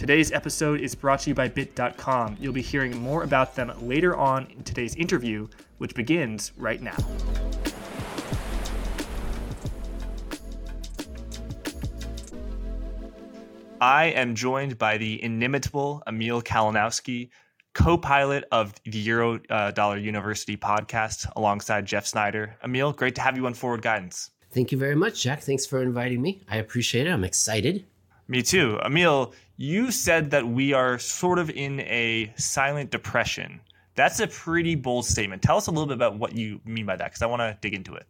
Today's episode is brought to you by Bit.com. You'll be hearing more about them later on in today's interview, which begins right now. I am joined by the inimitable Emil Kalinowski, co-pilot of the Euro uh, Dollar University podcast, alongside Jeff Snyder. Emil, great to have you on Forward Guidance. Thank you very much, Jack. Thanks for inviting me. I appreciate it. I'm excited. Me too. Emil, you said that we are sort of in a silent depression. That's a pretty bold statement. Tell us a little bit about what you mean by that, because I want to dig into it.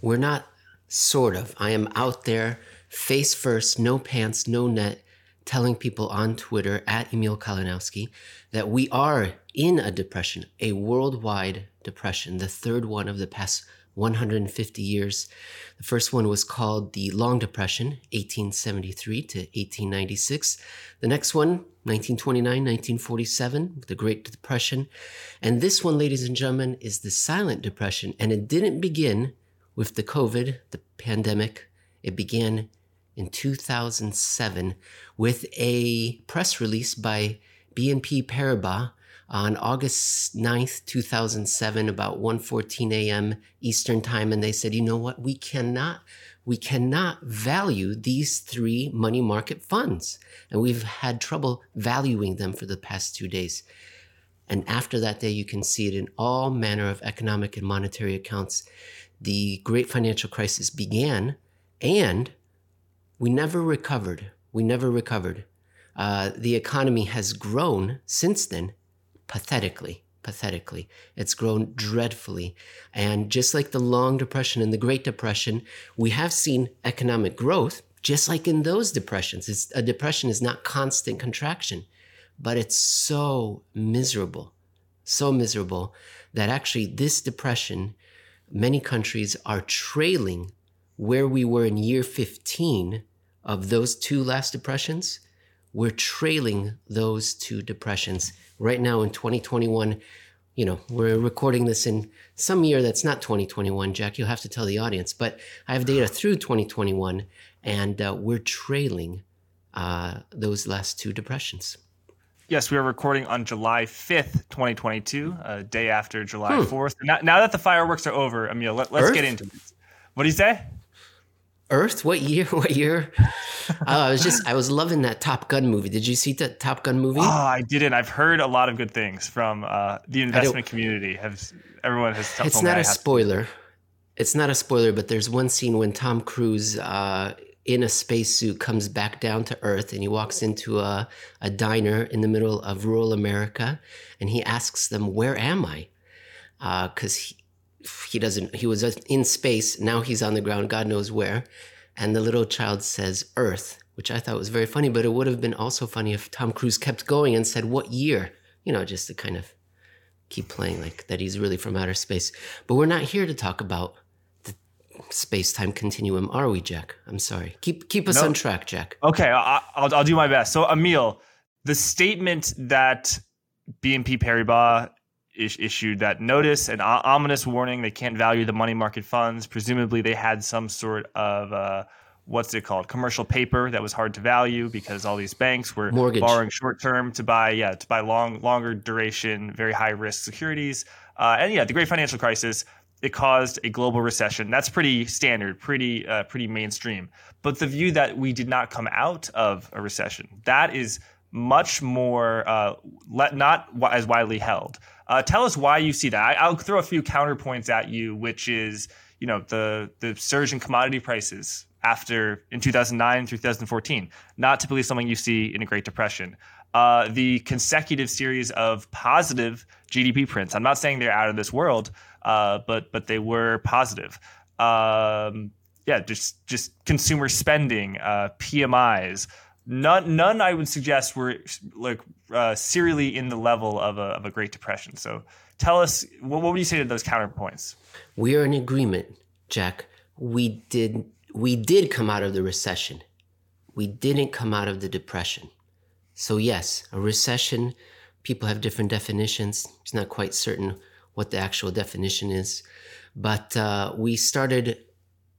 We're not sort of. I am out there face first, no pants, no net, telling people on Twitter at Emil Kalinowski that we are in a depression, a worldwide depression, the third one of the past 150 years. The first one was called the Long Depression, 1873 to 1896. The next one, 1929, 1947, the Great Depression. And this one, ladies and gentlemen, is the Silent Depression. And it didn't begin with the COVID, the pandemic. It began in 2007 with a press release by BNP Paribas on August 9th, 2007, about 1:14 a.m. Eastern Time, and they said, "You know what? We cannot we cannot value these three money market funds. And we've had trouble valuing them for the past 2 days." And after that day, you can see it in all manner of economic and monetary accounts. The great financial crisis began, and we never recovered. We never recovered. Uh, the economy has grown since then, pathetically. Pathetically. It's grown dreadfully. And just like the Long Depression and the Great Depression, we have seen economic growth, just like in those depressions. It's, a depression is not constant contraction, but it's so miserable, so miserable that actually this depression, many countries are trailing where we were in year 15 of those two last depressions, we're trailing those two depressions. Right now in 2021, you know, we're recording this in some year that's not 2021, Jack. You'll have to tell the audience, but I have data through 2021, and uh, we're trailing uh, those last two depressions. Yes, we are recording on July 5th, 2022, a day after July hmm. 4th. Now, now, that the fireworks are over, Emil, let, us get into this. What do you say? Earth? What year? What year? uh, I was just I was loving that Top Gun movie. Did you see that Top Gun movie? Oh, I didn't. I've heard a lot of good things from uh, the investment community. Has everyone has? It's not a spoiler. It's not a spoiler, but there's one scene when Tom Cruise uh, in a spacesuit comes back down to Earth and he walks into a, a diner in the middle of rural America and he asks them, "Where am I?" Because uh, he, doesn't he was in space now he's on the ground god knows where. And the little child says earth which i thought was very funny but it would have been also funny if tom cruise kept going and said what year? You know just to kind of keep playing like that he's really from outer space. But we're not here to talk about the space-time continuum are we jack? I'm sorry. Keep keep us no. on track jack. Okay I'll, I'll, I'll do my best. So emil the statement that bnp paribas is- issued that notice, an o- ominous warning. They can't value the money market funds. Presumably, they had some sort of uh, what's it called commercial paper that was hard to value because all these banks were Mortgage. borrowing short term to buy yeah to buy long longer duration, very high risk securities. Uh, and yeah, the great financial crisis it caused a global recession. That's pretty standard, pretty uh, pretty mainstream. But the view that we did not come out of a recession that is much more uh, le- not as widely held. Uh, tell us why you see that. I, will throw a few counterpoints at you, which is you know the the surge in commodity prices after in 2009 through 2014, not typically something you see in a Great Depression. Uh, the consecutive series of positive GDP prints. I'm not saying they're out of this world, uh, but but they were positive. Um, yeah, just just consumer spending, uh, PMIs, none none I would suggest were like uh, serially in the level of a, of a Great Depression. So tell us what, what would you say to those counterpoints? We are in agreement, Jack. We did we did come out of the recession. We didn't come out of the depression. So yes, a recession. People have different definitions. It's not quite certain what the actual definition is, but uh, we started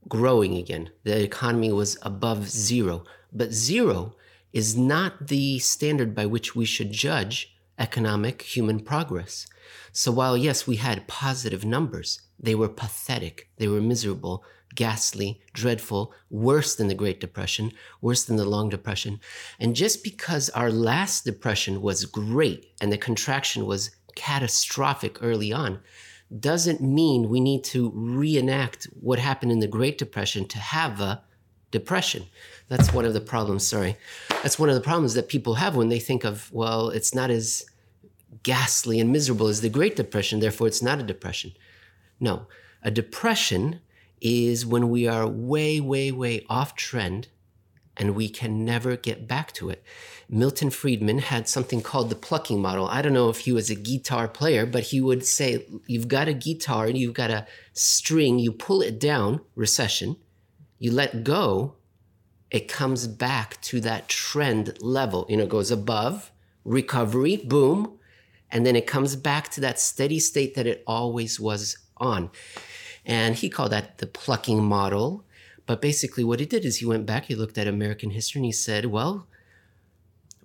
growing again. The economy was above zero but zero is not the standard by which we should judge economic human progress. So while, yes, we had positive numbers, they were pathetic, they were miserable, ghastly, dreadful, worse than the Great Depression, worse than the Long Depression. And just because our last depression was great and the contraction was catastrophic early on, doesn't mean we need to reenact what happened in the Great Depression to have a depression. That's one of the problems, sorry. That's one of the problems that people have when they think of, well, it's not as ghastly and miserable as the Great Depression, therefore it's not a depression. No, a depression is when we are way, way, way off trend and we can never get back to it. Milton Friedman had something called the plucking model. I don't know if he was a guitar player, but he would say, You've got a guitar and you've got a string, you pull it down, recession, you let go, it comes back to that trend level. You know, it goes above, recovery, boom, and then it comes back to that steady state that it always was on. And he called that the plucking model. But basically, what he did is he went back, he looked at American history, and he said, well,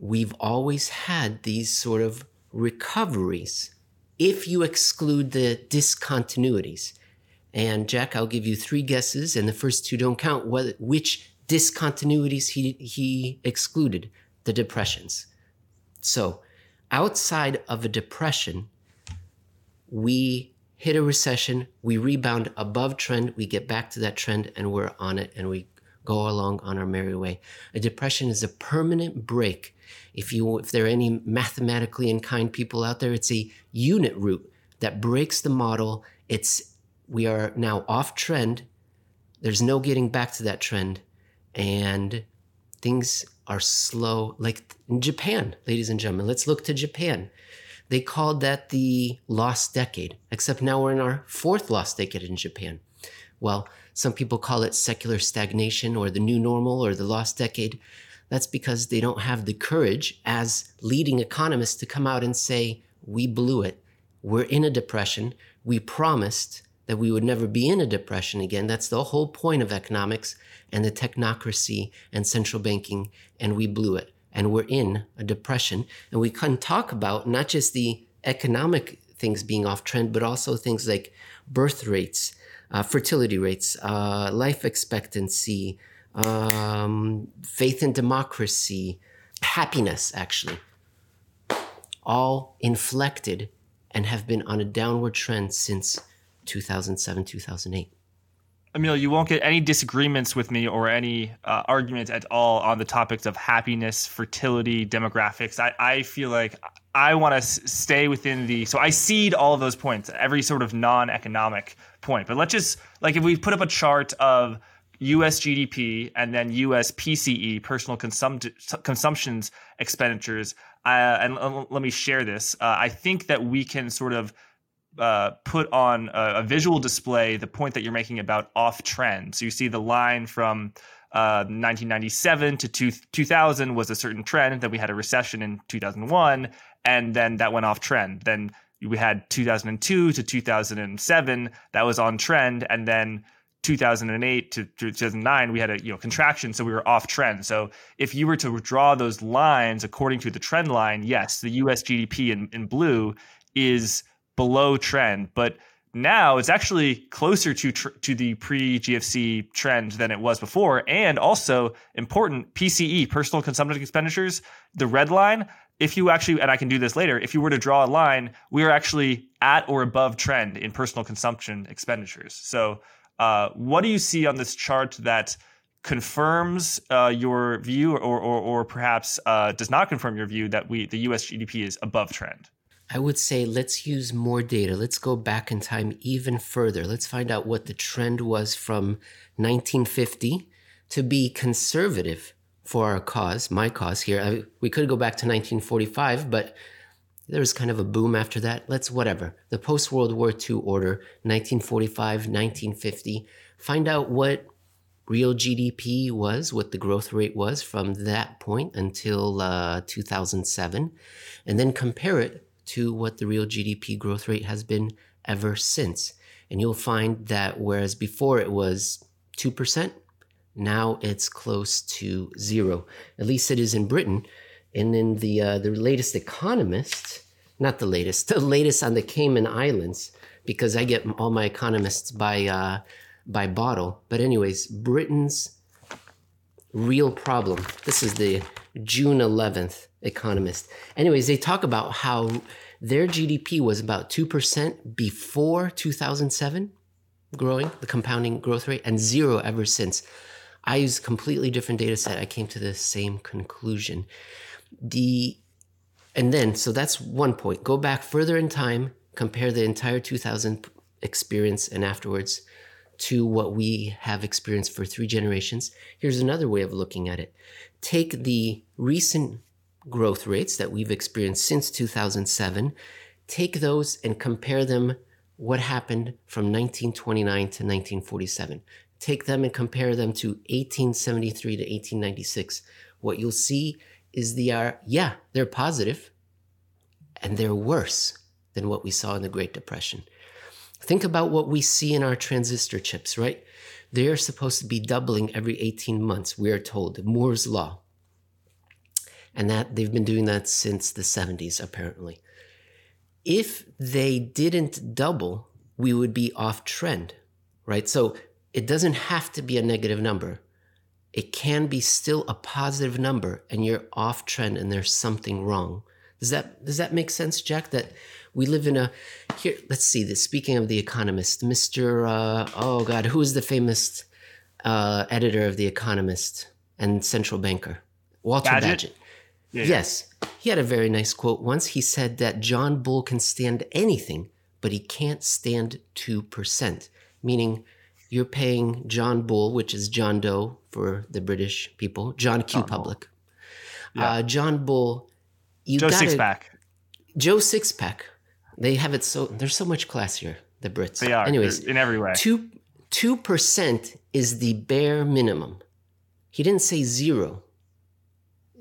we've always had these sort of recoveries if you exclude the discontinuities. And Jack, I'll give you three guesses, and the first two don't count. What, which discontinuities he, he excluded? The depressions. So, outside of a depression, we hit a recession, we rebound above trend, we get back to that trend, and we're on it, and we go along on our merry way. A depression is a permanent break. If you, if there are any mathematically inclined people out there, it's a unit root that breaks the model. It's we are now off trend. There's no getting back to that trend, and things are slow. Like in Japan, ladies and gentlemen, let's look to Japan. They called that the lost decade, except now we're in our fourth lost decade in Japan. Well, some people call it secular stagnation or the new normal or the lost decade. That's because they don't have the courage as leading economists to come out and say, we blew it. We're in a depression. We promised that we would never be in a depression again. That's the whole point of economics and the technocracy and central banking, and we blew it and we're in a depression. And we can talk about not just the economic things being off trend, but also things like birth rates, uh, fertility rates, uh, life expectancy, um, faith in democracy, happiness, actually, all inflected and have been on a downward trend since 2007, 2008. Emil, you won't get any disagreements with me or any uh, at all on the topics of happiness, fertility, demographics. I, I feel like I want to s- stay within the. So I cede all of those points, every sort of non economic point. But let's just, like, if we put up a chart of US GDP and then US PCE, personal consum- consumptions expenditures, uh, and uh, let me share this. Uh, I think that we can sort of uh, put on a, a, visual display the point that you're making about off trend. So you see the line from uh, 1997 to two, 2000 was a certain trend. Then we had a recession in 2001, and then that went off trend. Then we had 2002 to 2007 that was on trend, and then 2008 to 2009 we had a you know contraction so we were off trend so if you were to draw those lines according to the trend line yes the US GDP in, in blue is below trend, but now it's actually closer to tr- to the pre GFC trend than it was before, and also important PCE personal consumption expenditures, the red line. If you actually, and I can do this later, if you were to draw a line, we are actually at or above trend in personal consumption expenditures. So, uh, what do you see on this chart that confirms uh, your view, or, or, or perhaps uh, does not confirm your view that we the U.S. GDP is above trend? I would say let's use more data. Let's go back in time even further. Let's find out what the trend was from 1950 to be conservative for our cause, my cause here. I, we could go back to 1945, but there was kind of a boom after that. Let's whatever. The post World War II order, 1945, 1950. Find out what real GDP was, what the growth rate was from that point until uh, 2007, and then compare it to what the real GDP growth rate has been ever since. And you'll find that whereas before it was 2%, Now it's close to zero. At least it is in Britain. And in the uh, the latest Economist, not the latest, the latest on the Cayman Islands, because I get all my economists by uh, by bottle. But anyways, Britain's real problem. This is the June 11th Economist. Anyways, they talk about how their GDP was about 2% before 2007, growing, the compounding growth rate, and zero ever since. I used a completely different data set. I came to the same conclusion. The and then so that's one point. Go back further in time, compare the entire 2000 experience and afterwards to what we have experienced for three generations. Here's another way of looking at it. Take the recent growth rates that we've experienced since 2007, take those and compare them what happened from 1929 to 1947. Take them and compare them to 1873 to 1896. What you'll see is they are, yeah, they're positive and they're worse than what we saw in the Great Depression. Think about what we see in our transistor chips, right? They are supposed to be doubling every 18 months, we are told. Moore's Law and that they've been doing that since the 70s apparently if they didn't double we would be off trend right so it doesn't have to be a negative number it can be still a positive number and you're off trend and there's something wrong does that does that make sense jack that we live in a here let's see this speaking of the economist mr uh, oh god who is the famous uh, editor of the economist and central banker walter Bagehot? Yeah, yes. He had a very nice quote once. He said that John Bull can stand anything, but he can't stand 2%, meaning you're paying John Bull, which is John Doe for the British people, John Q. John Public. Yeah. Uh, John Bull, you Joe gotta, Sixpack. Joe Sixpack. They have it so, they're so much classier, the Brits. They are. Anyways, in every way. 2, 2% is the bare minimum. He didn't say zero.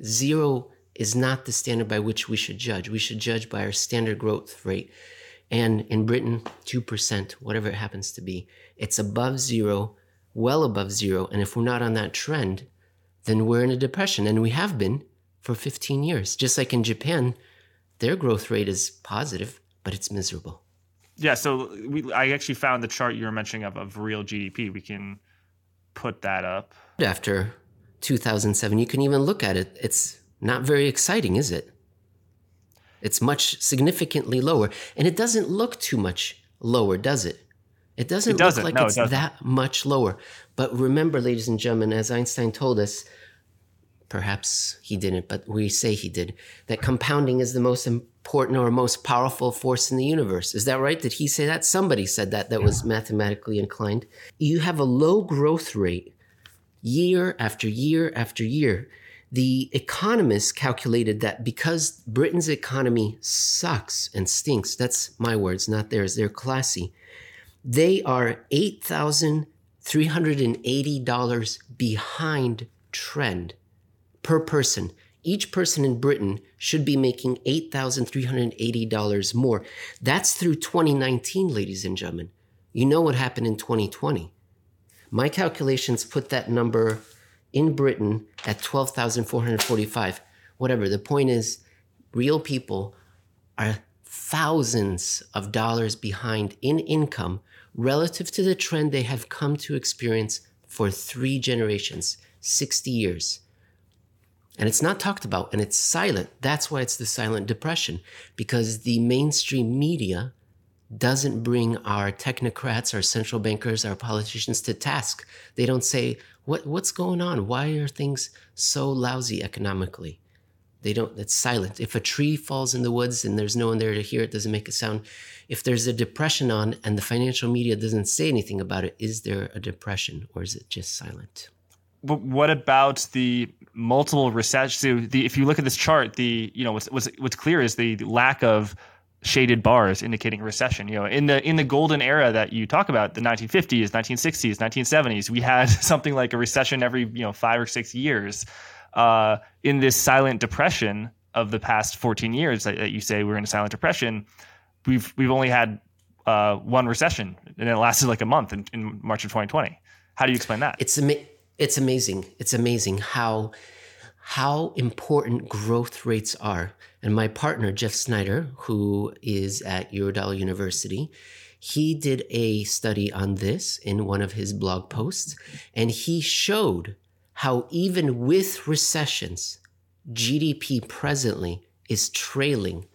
Zero is not the standard by which we should judge. We should judge by our standard growth rate. And in Britain, 2%, whatever it happens to be, it's above zero, well above zero. And if we're not on that trend, then we're in a depression. And we have been for 15 years. Just like in Japan, their growth rate is positive, but it's miserable. Yeah, so we, I actually found the chart you were mentioning of, of real GDP. We can put that up. After 2007, you can even look at it. It's not very exciting, is it? It's much significantly lower. And it doesn't look too much lower, does it? It doesn't, it doesn't. look like no, it's it that much lower. But remember, ladies and gentlemen, as Einstein told us, perhaps he didn't, but we say he did, that compounding is the most important or most powerful force in the universe. Is that right? Did he say that? Somebody said that that yeah. was mathematically inclined. You have a low growth rate year after year after year. The economists calculated that because Britain's economy sucks and stinks, that's my words, not theirs, they're classy, they are $8,380 behind trend per person. Each person in Britain should be making $8,380 more. That's through 2019, ladies and gentlemen. You know what happened in 2020. My calculations put that number in Britain at 12,445. Whatever. The point is, real people are thousands of dollars behind in income relative to the trend they have come to experience for three generations, 60 years. And it's not talked about and it's silent. That's why it's the silent depression, because the mainstream media doesn't bring our technocrats, our central bankers, our politicians to task. They don't say, what, what's going on? Why are things so lousy economically? They don't, it's silent. If a tree falls in the woods and there's no one there to hear it, doesn't make a sound. If there's a depression on and the financial media doesn't say anything about it, is there a depression or is it just silent? But what about the multiple recessions? So the, if you look at this chart, the you know what's, what's what's clear is the lack of shaded bars indicating recession. You know, in the in the golden era that you talk about, the 1950s, 1960s, 1970s, we had something like a recession every you know five or six years. Uh, in this silent depression of the past 14 years that, that, you say we're in a silent depression, we've we've only had uh, one recession, and it lasted like a month in, in March of 2020. How do you explain that? It's ama- It's amazing. It's amazing how how important growth rates are. And my partner Jeff Snyder, who is at Eurodollar University, he did a study on this in one of his blog posts, and he showed how even with recessions, GDP presently is trailing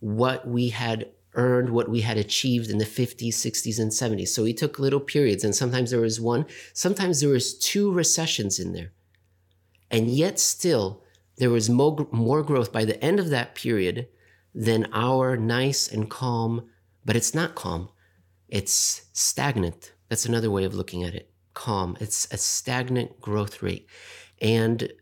what we had earned, what we had achieved in the 50s, 60s, and 70s. So he took little periods, and sometimes there was one, sometimes there was two recessions in there. And yet still, there was more, more growth by the end of that period than our nice and calm, but it's not calm. It's stagnant. That's another way of looking at it. Calm. It's a stagnant growth rate. And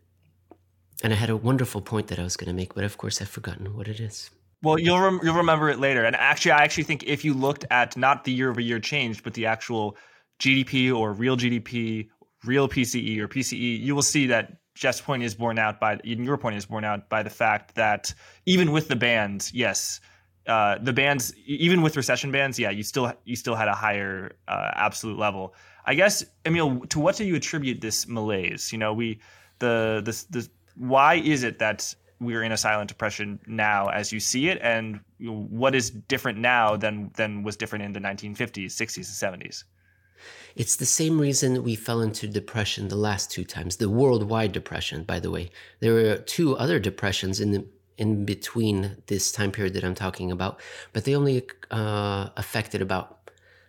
and I had a wonderful point that I was going to make, but of course I've forgotten what it is. Well, you'll rem- you'll remember it later. And actually, I actually think if you looked at not the year over year change, but the actual GDP or real GDP, real PCE or PCE, you will see that Jeff's point is borne out by your point is borne out by the fact that even with the bans, yes, uh, the bands even with recession bands, yeah, you still you still had a higher uh, absolute level. I guess Emil, to what do you attribute this malaise? You know, we the the the why is it that we're in a silent depression now as you see it? And what is different now than than was different in the 1950s 60s and 70s it's the same reason we fell into depression the last two times the worldwide depression by the way. There were two other depressions in the in between this time period that i'm talking about but they only uh, affected about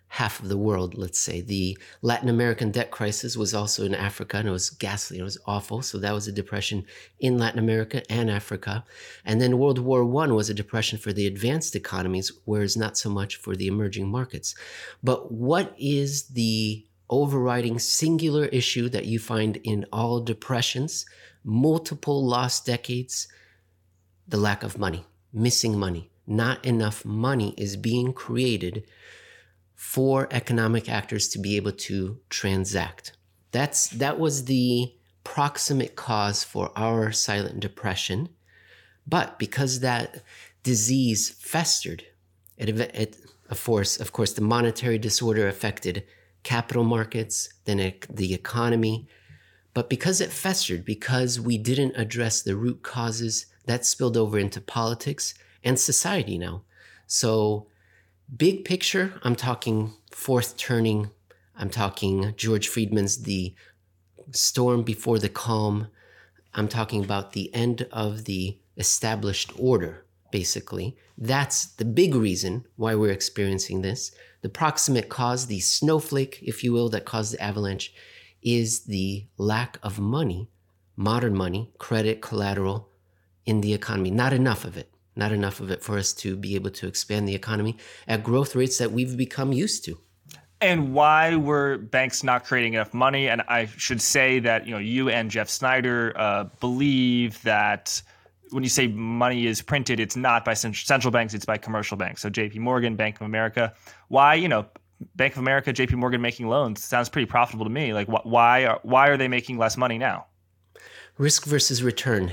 half of the world, let's say. The Latin American debt crisis was also in Africa and it was ghastly, it was awful. So that was a depression in Latin America and Africa. And then World War I was a depression for the advanced economies, whereas not so much for the emerging markets. But what is the overriding singular issue that you find in all depressions, multiple lost decades? The lack of money, missing money. Not enough money is being created for economic actors to be able to transact. That's that was the proximate cause for our silent depression. But because that disease festered, it, it of course, of course, the monetary disorder affected capital markets, then it, the economy. But because it festered, because we didn't address the root causes, that spilled over into politics and society now. So Big picture, I'm talking fourth turning. I'm talking George Friedman's The Storm Before the Calm. I'm talking about the end of the established order, basically. That's the big reason why we're experiencing this. The proximate cause, the snowflake, if you will, that caused the avalanche, is the lack of money, modern money, credit, collateral in the economy. Not enough of it not enough of it for us to be able to expand the economy at growth rates that we've become used to. And why were banks not creating enough money? And I should say that you know you and Jeff Snyder uh, believe that when you say money is printed, it's not by central banks; it's by commercial banks. So J.P. Morgan, Bank of America. Why you know Bank of America, J.P. Morgan making loans sounds pretty profitable to me. Like wh- why are why are they making less money now? Risk versus return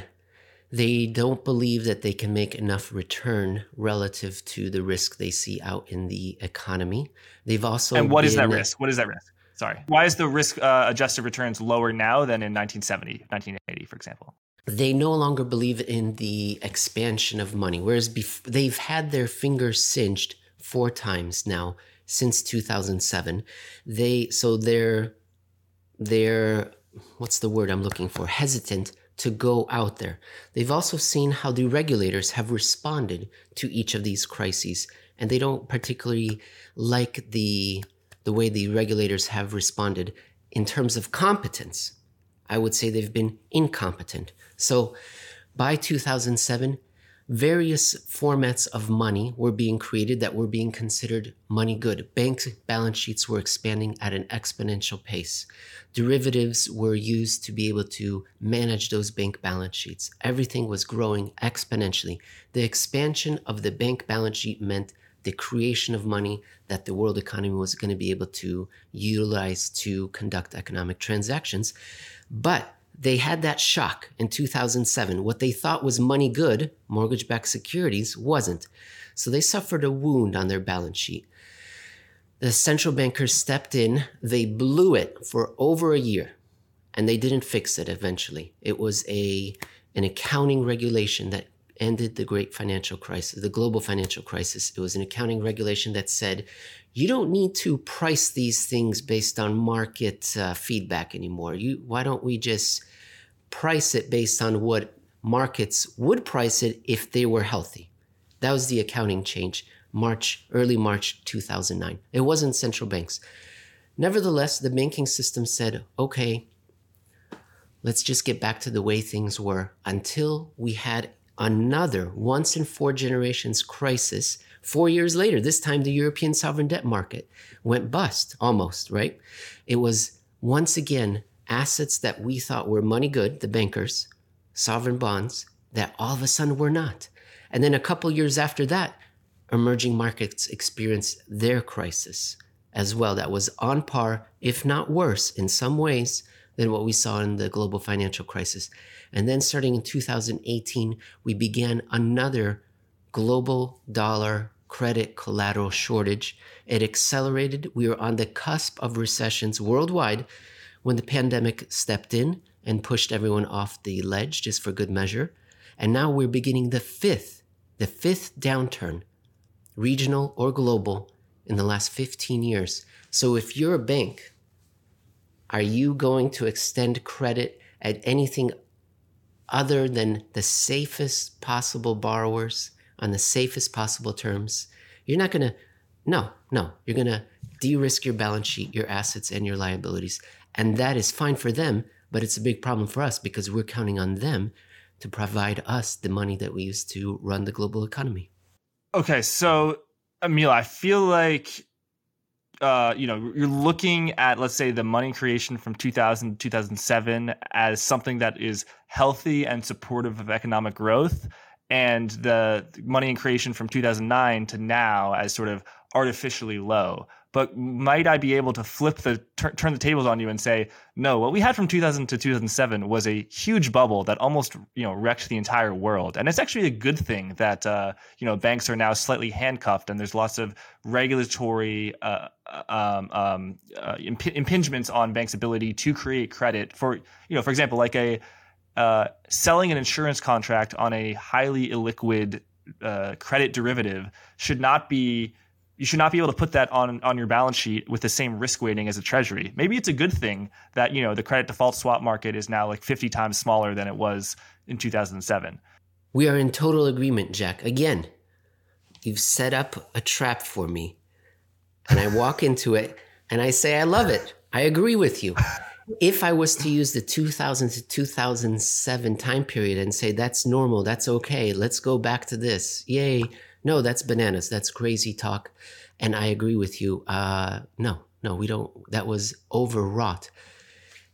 they don't believe that they can make enough return relative to the risk they see out in the economy. They've also and what is that risk? What is that risk? Sorry, why is the risk uh, adjusted returns lower now than in 1970, 1980, for example? They no longer believe in the expansion of money, whereas bef- they've had their fingers singed four times now since 2007. They so they're they're what's the word I'm looking for? Hesitant to go out there. They've also seen how the regulators have responded to each of these crises, and they don't particularly like the the way the regulators have responded in terms of competence. I would say they've been incompetent. So by 2007, various formats of money were being created that were being considered money good. Bank balance sheets were expanding at an exponential pace. Derivatives were used to be able to manage those bank balance sheets. Everything was growing exponentially. The expansion of the bank balance sheet meant the creation of money that the world economy was going to be able to utilize to conduct economic transactions. But they had that shock in 2007. What they thought was money good, mortgage backed securities, wasn't. So they suffered a wound on their balance sheet. The central bankers stepped in, they blew it for over a year. and they didn't fix it eventually. It was a an accounting regulation that ended the great financial crisis, the global financial crisis. It was an accounting regulation that said you don't need to price these things based on market uh, feedback anymore. You why don't we just price it based on what markets would price it if they were healthy? That was the accounting change, March early March 2009. It wasn't central banks. Nevertheless, the banking system said, "Okay, let's just get back to the way things were until we had another once in four generations crisis four years later. This time, the European sovereign debt market went bust almost, right? It was once again assets that we thought were money good, the bankers, sovereign bonds, that all of a sudden were not. And then a couple years after that, emerging markets experienced their crisis as well. That was on par, if not worse, in some ways than what we saw in the global financial crisis. And then starting in 2018, we began another global dollar credit collateral shortage. It accelerated. We were on the cusp of recessions worldwide when the pandemic stepped in and pushed everyone off the ledge just for good measure. And now we're beginning the fifth, the fifth downturn, regional or global, in the last 15 years. So if you're a bank, are you going to extend credit at anything other than the safest possible borrowers on the safest possible terms? You're not going to, no, no, you're going to de risk your balance sheet, your assets, and your liabilities. And that is fine for them, but it's a big problem for us because we're counting on them to provide us the money that we use to run the global economy. Okay, so Emil, I feel like uh, you know, you're looking at, let's say, the money creation from 2000 to 2007 as something that is healthy and supportive of economic growth, and the money in creation from 2009 to now as sort of artificially low but might I be able to flip the turn the tables on you and say, no, what we had from 2000 to 2007 was a huge bubble that almost you know wrecked the entire world, and it's actually a good thing that uh, you know banks are now slightly handcuffed and there's lots of regulatory uh, um, um, uh, imp- impingements on banks' ability to create credit for you know for example like a uh, selling an insurance contract on a highly illiquid uh, credit derivative should not be you should not be able to put that on on your balance sheet with the same risk weighting as a treasury. Maybe it's a good thing that you know the credit default swap market is now like 50 times smaller than it was in 2007. We are in total agreement, Jack. Again, you've set up a trap for me. And I walk into it and I say I love it. I agree with you. If I was to use the 2000 to 2007 time period and say that's normal, that's okay, let's go back to this. Yay no, that's bananas. That's crazy talk. And I agree with you. Uh, no, no, we don't. That was overwrought.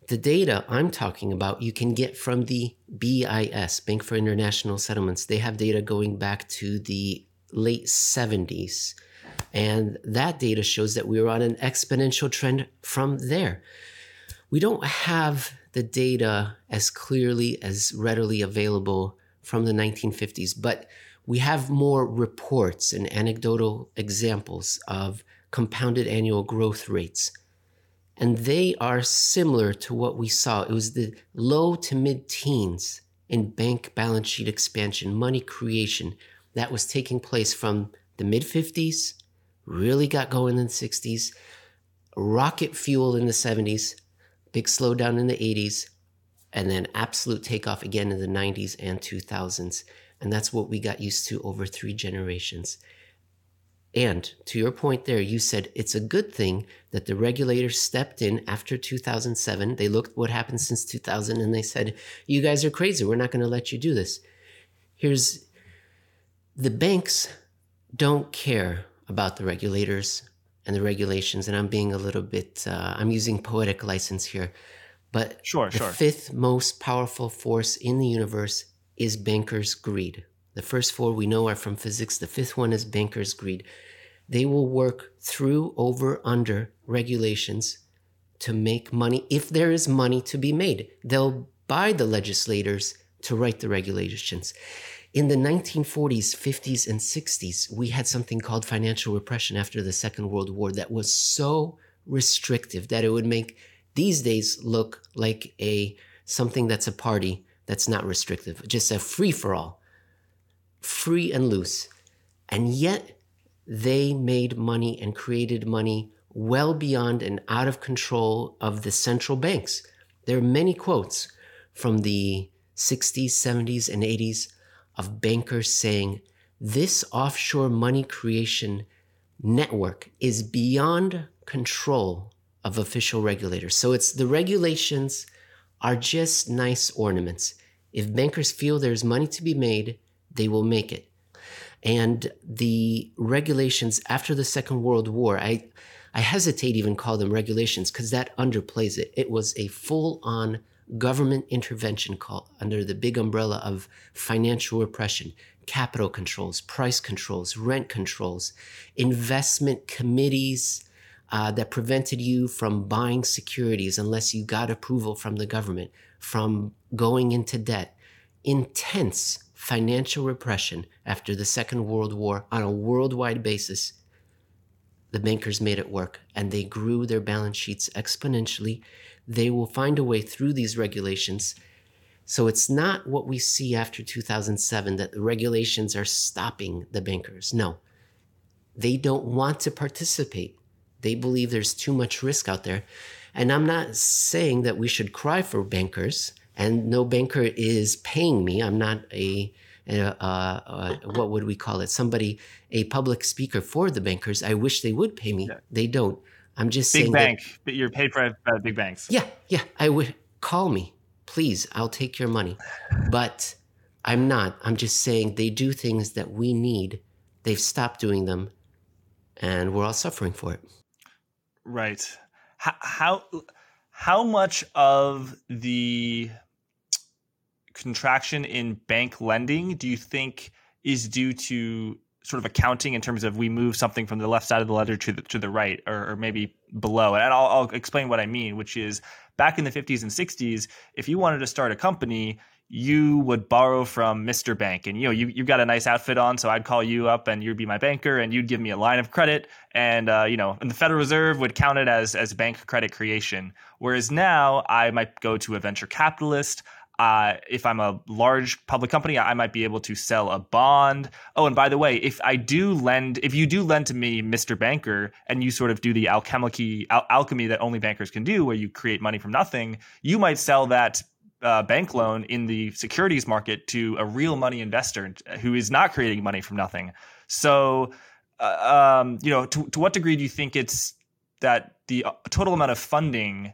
The data I'm talking about, you can get from the BIS, Bank for International Settlements. They have data going back to the late 70s. And that data shows that we were on an exponential trend from there. We don't have the data as clearly, as readily available from the 1950s, but we have more reports and anecdotal examples of compounded annual growth rates. And they are similar to what we saw. It was the low to mid teens in bank balance sheet expansion, money creation that was taking place from the mid 50s, really got going in the 60s, rocket fuel in the 70s, big slowdown in the 80s, and then absolute takeoff again in the 90s and 2000s. And that's what we got used to over three generations. And to your point there, you said it's a good thing that the regulators stepped in after 2007. They looked what happened since 2000 and they said, You guys are crazy. We're not going to let you do this. Here's the banks don't care about the regulators and the regulations. And I'm being a little bit, uh, I'm using poetic license here. But sure, the sure. fifth most powerful force in the universe is banker's greed. The first four we know are from physics. The fifth one is banker's greed. They will work through, over, under regulations to make money. If there is money to be made, they'll buy the legislators to write the regulations. In the 1940s, 50s, and 60s, we had something called financial repression after the Second World War that was so restrictive that it would make these days look like a something that's a party that's not restrictive, just a free for all, free and loose. And yet they made money and created money well beyond and out of control of the central banks. There are many quotes from the 60s, 70s, and 80s of bankers saying this offshore money creation network is beyond control of official regulators. So it's the regulations are just nice ornaments. If bankers feel there's money to be made, they will make it. And the regulations after the Second World War, I, I hesitate even call them regulations because that underplays it. It was a full on government intervention call under the big umbrella of financial repression, capital controls, price controls, rent controls, investment committees uh, that prevented you from buying securities unless you got approval from the government, from going into debt. Intense financial repression after the Second World War on a worldwide basis. The bankers made it work and they grew their balance sheets exponentially. They will find a way through these regulations. So it's not what we see after 2007 that the regulations are stopping the bankers. No, they don't want to participate. They believe there's too much risk out there. And I'm not saying that we should cry for bankers, and no banker is paying me. I'm not a, a, a, a what would we call it? Somebody, a public speaker for the bankers. I wish they would pay me. Yeah. They don't. I'm just big saying. Big bank, that, but you're paid for by big banks. Yeah, yeah. I would call me, please. I'll take your money, but I'm not. I'm just saying they do things that we need. They've stopped doing them, and we're all suffering for it. Right. How how, how much of the contraction in bank lending do you think is due to sort of accounting in terms of we move something from the left side of the ledger to the, to the right or, or maybe below? And I'll, I'll explain what i mean which is back in the 50s and 60s if you wanted to start a company you would borrow from Mr. Bank. And you know, you, you've got a nice outfit on, so I'd call you up and you'd be my banker and you'd give me a line of credit. And uh, you know, and the Federal Reserve would count it as as bank credit creation. Whereas now I might go to a venture capitalist. Uh, if I'm a large public company, I might be able to sell a bond. Oh, and by the way, if I do lend, if you do lend to me, Mr. Banker, and you sort of do the alchemy, al- alchemy that only bankers can do, where you create money from nothing, you might sell that uh, bank loan in the securities market to a real money investor who is not creating money from nothing. So, uh, um, you know, to, to what degree do you think it's that the uh, total amount of funding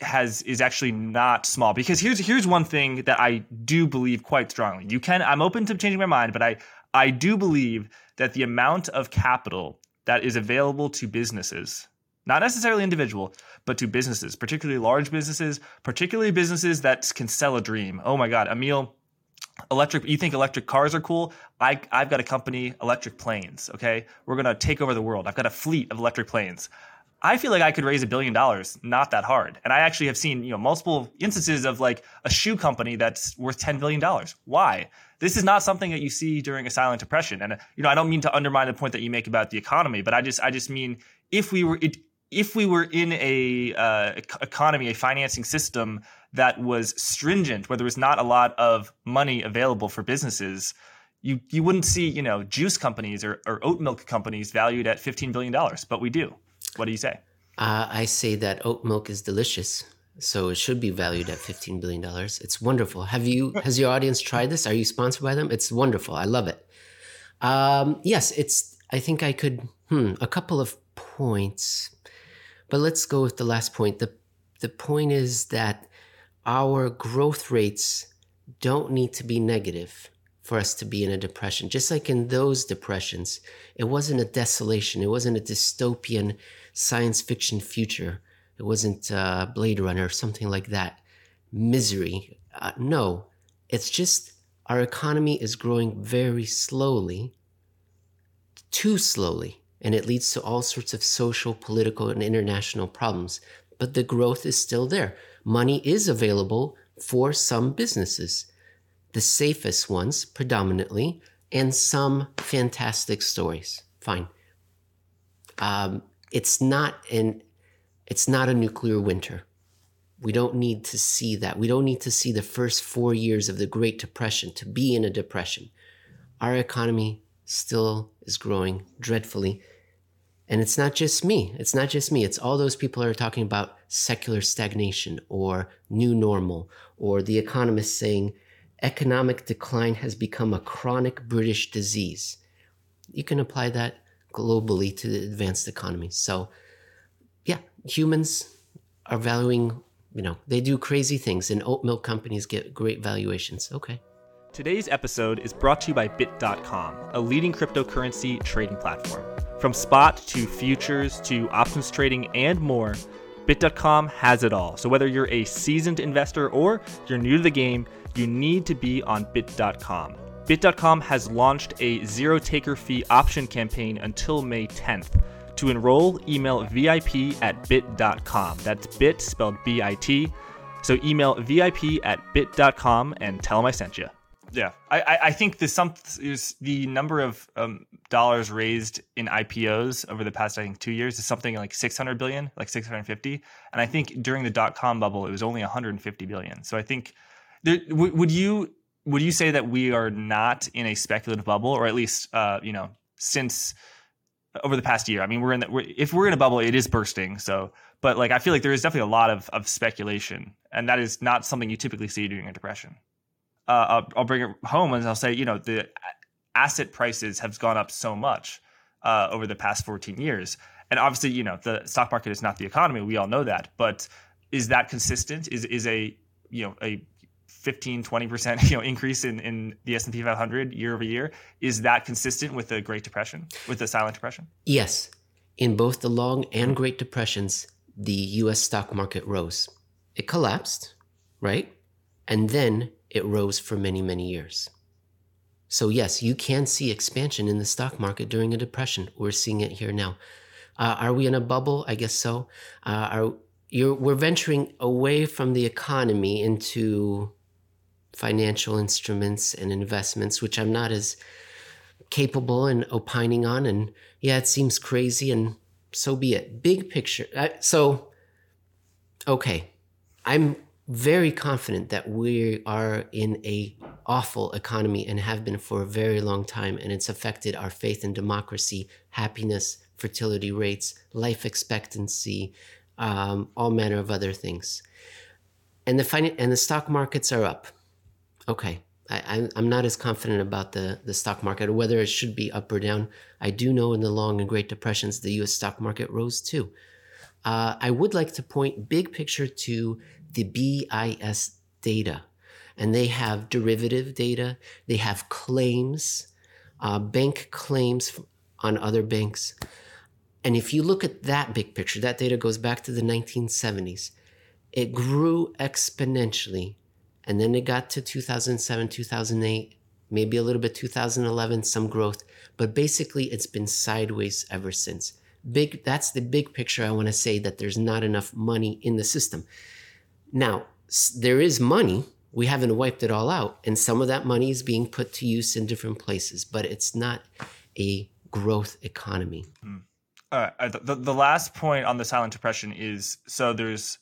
has is actually not small? Because here's here's one thing that I do believe quite strongly. You can I'm open to changing my mind, but I I do believe that the amount of capital that is available to businesses not necessarily individual, but to businesses, particularly large businesses, particularly businesses that can sell a dream. Oh my God, Emil, electric, you think electric cars are cool? I, I've got a company, electric planes, okay? We're gonna take over the world. I've got a fleet of electric planes. I feel like I could raise a billion dollars, not that hard. And I actually have seen, you know, multiple instances of like a shoe company that's worth $10 billion. Why? This is not something that you see during a silent depression. And, you know, I don't mean to undermine the point that you make about the economy, but I just, I just mean if we were, it, if we were in a uh, economy, a financing system that was stringent, where there was not a lot of money available for businesses, you you wouldn't see you know juice companies or, or oat milk companies valued at fifteen billion dollars, but we do. What do you say? Uh, I say that oat milk is delicious, so it should be valued at fifteen billion dollars. It's wonderful. Have you has your audience tried this? Are you sponsored by them? It's wonderful. I love it. Um, yes, it's. I think I could. Hmm, a couple of points but let's go with the last point. The, the point is that our growth rates don't need to be negative for us to be in a depression. Just like in those depressions, it wasn't a desolation, it wasn't a dystopian science fiction future, it wasn't uh, Blade Runner or something like that. Misery. Uh, no, it's just our economy is growing very slowly, too slowly and it leads to all sorts of social, political, and international problems. But the growth is still there. Money is available for some businesses, the safest ones predominantly, and some fantastic stories. Fine. Um, it's not an it's not a nuclear winter. We don't need to see that. We don't need to see the first four years of the Great Depression to be in a depression. Our economy still is growing dreadfully. And it's not just me. It's not just me. It's all those people are talking about secular stagnation or new normal, or the economists saying economic decline has become a chronic British disease. You can apply that globally to the advanced economy. So, yeah, humans are valuing, you know, they do crazy things, and oat milk companies get great valuations. Okay. Today's episode is brought to you by Bit.com, a leading cryptocurrency trading platform. From spot to futures to options trading and more, Bit.com has it all. So whether you're a seasoned investor or you're new to the game, you need to be on Bit.com. Bit.com has launched a zero taker fee option campaign until May 10th. To enroll, email VIP at bit.com. That's bit spelled B I T. So email VIP at bit.com and tell them I sent you. Yeah, I, I think the some the number of um, dollars raised in IPOs over the past I think two years is something like 600 billion, like 650, and I think during the dot com bubble it was only 150 billion. So I think there, w- would you would you say that we are not in a speculative bubble, or at least uh, you know since over the past year? I mean, we're in the, we're, if we're in a bubble, it is bursting. So, but like I feel like there is definitely a lot of of speculation, and that is not something you typically see during a depression. Uh, I'll, I'll, bring it home and I'll say, you know, the asset prices have gone up so much uh, over the past 14 years, and obviously, you know, the stock market is not the economy. We all know that, but is that consistent? Is is a you know a 15 20% you know increase in, in the S&P 500 year over year is that consistent with the Great Depression with the silent depression? Yes. In both the long and Great Depressions the US stock market rose. It collapsed right? And then it rose for many many years so yes you can see expansion in the stock market during a depression we're seeing it here now uh, are we in a bubble i guess so uh, are we're venturing away from the economy into financial instruments and investments, which I'm not as capable in opining on. And yeah, it seems crazy, and so be it. Big picture. so, okay, I'm very confident that we are in a awful economy and have been for a very long time and it's affected our faith in democracy happiness fertility rates life expectancy um, all manner of other things and the fin- and the stock markets are up Okay. I, am not as confident about the, the stock market or whether it should be up or down. I do know in the long and great depressions, the US stock market rose too. Uh, I would like to point big picture to the BIS data. And they have derivative data, they have claims, uh, bank claims on other banks. And if you look at that big picture, that data goes back to the 1970s. It grew exponentially and then it got to 2007, 2008, maybe a little bit 2011, some growth. But basically, it's been sideways ever since. Big, that's the big picture. I want to say that there's not enough money in the system. Now, there is money. We haven't wiped it all out. And some of that money is being put to use in different places, but it's not a growth economy. Mm. Uh, the, the last point on the silent depression is so there's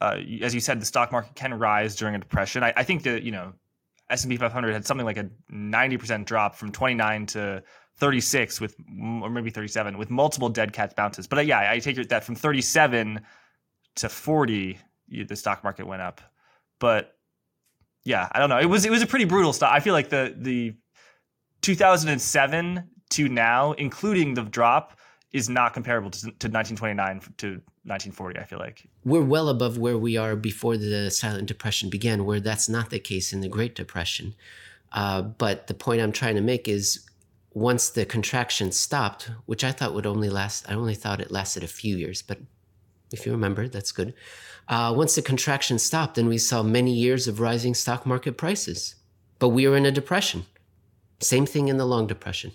uh, as you said, the stock market can rise during a depression. I, I think that you know S&P 500 had something like a 90% drop from 29 to 36 with or maybe 37 with multiple dead cat bounces. But uh, yeah, I take that from 37 to 40 the stock market went up. But yeah, I don't know. It was it was a pretty brutal stock. I feel like the the 2007 to now including the drop is not comparable to, to 1929 to 1940 i feel like we're well above where we are before the silent depression began where that's not the case in the great depression uh, but the point i'm trying to make is once the contraction stopped which i thought would only last i only thought it lasted a few years but if you remember that's good uh, once the contraction stopped then we saw many years of rising stock market prices but we are in a depression same thing in the long depression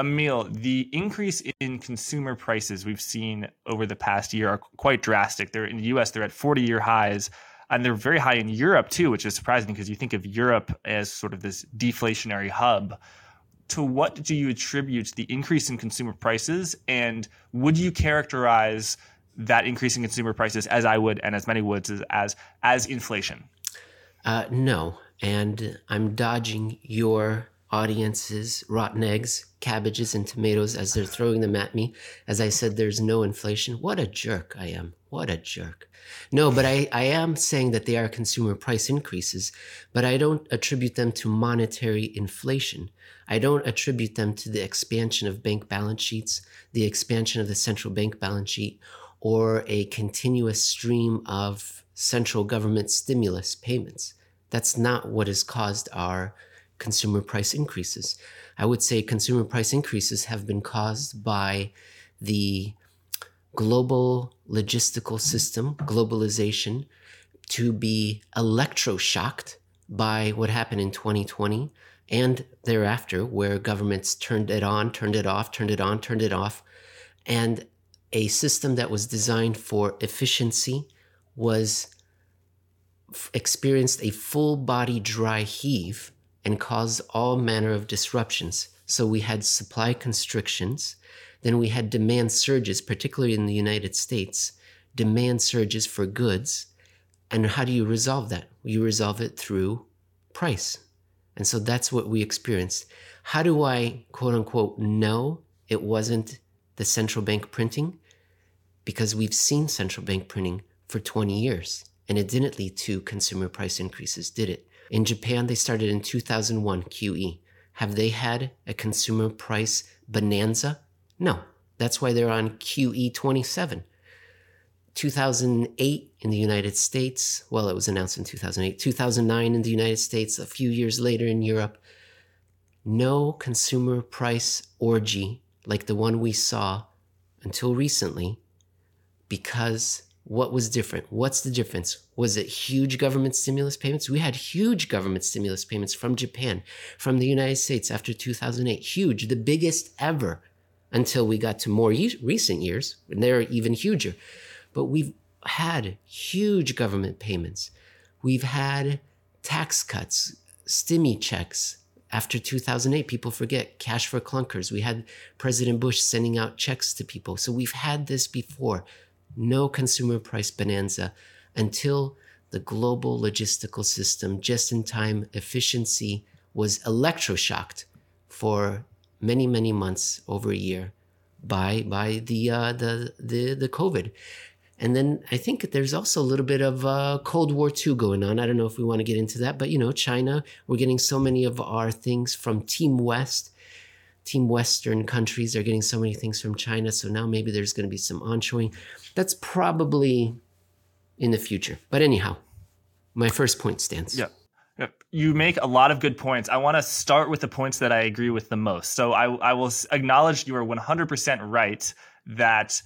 Emil, the increase in consumer prices we've seen over the past year are quite drastic. They're in the US, they're at 40 year highs, and they're very high in Europe too, which is surprising because you think of Europe as sort of this deflationary hub. To what do you attribute the increase in consumer prices? And would you characterize that increase in consumer prices as I would and as many would as as, as inflation? Uh, no, and I'm dodging your audience's rotten eggs, cabbages, and tomatoes as they're throwing them at me. As I said, there's no inflation. What a jerk I am. What a jerk. No, but I, I am saying that they are consumer price increases, but I don't attribute them to monetary inflation. I don't attribute them to the expansion of bank balance sheets, the expansion of the central bank balance sheet, or a continuous stream of central government stimulus payments. That's not what has caused our consumer price increases. I would say consumer price increases have been caused by the global logistical system, globalization, to be electroshocked by what happened in 2020 and thereafter, where governments turned it on, turned it off, turned it on, turned it off. And a system that was designed for efficiency was experienced a full body dry heave and caused all manner of disruptions. So we had supply constrictions, then we had demand surges, particularly in the United States, demand surges for goods. And how do you resolve that? You resolve it through price. And so that's what we experienced. How do I, quote unquote, know it wasn't the central bank printing? Because we've seen central bank printing for 20 years and it didn't lead to consumer price increases, did it? In Japan, they started in 2001 QE. Have they had a consumer price bonanza? No. That's why they're on QE 27. 2008 in the United States, well, it was announced in 2008, 2009 in the United States, a few years later in Europe. No consumer price orgy like the one we saw until recently because what was different? What's the difference? Was it huge government stimulus payments? We had huge government stimulus payments from Japan, from the United States after 2008. Huge, the biggest ever until we got to more recent years, and they're even huger. But we've had huge government payments. We've had tax cuts, stimmy checks. After 2008, people forget cash for clunkers. We had President Bush sending out checks to people. So we've had this before no consumer price bonanza until the global logistical system, just in time efficiency, was electroshocked for many, many months, over a year, by by the uh, the the the COVID. And then I think there's also a little bit of uh, Cold War II going on. I don't know if we want to get into that, but you know, China, we're getting so many of our things from Team West Team Western countries are getting so many things from China. So now maybe there's going to be some onshoring. That's probably in the future. But anyhow, my first point stands. Yeah. You make a lot of good points. I want to start with the points that I agree with the most. So I, I will acknowledge you are 100% right that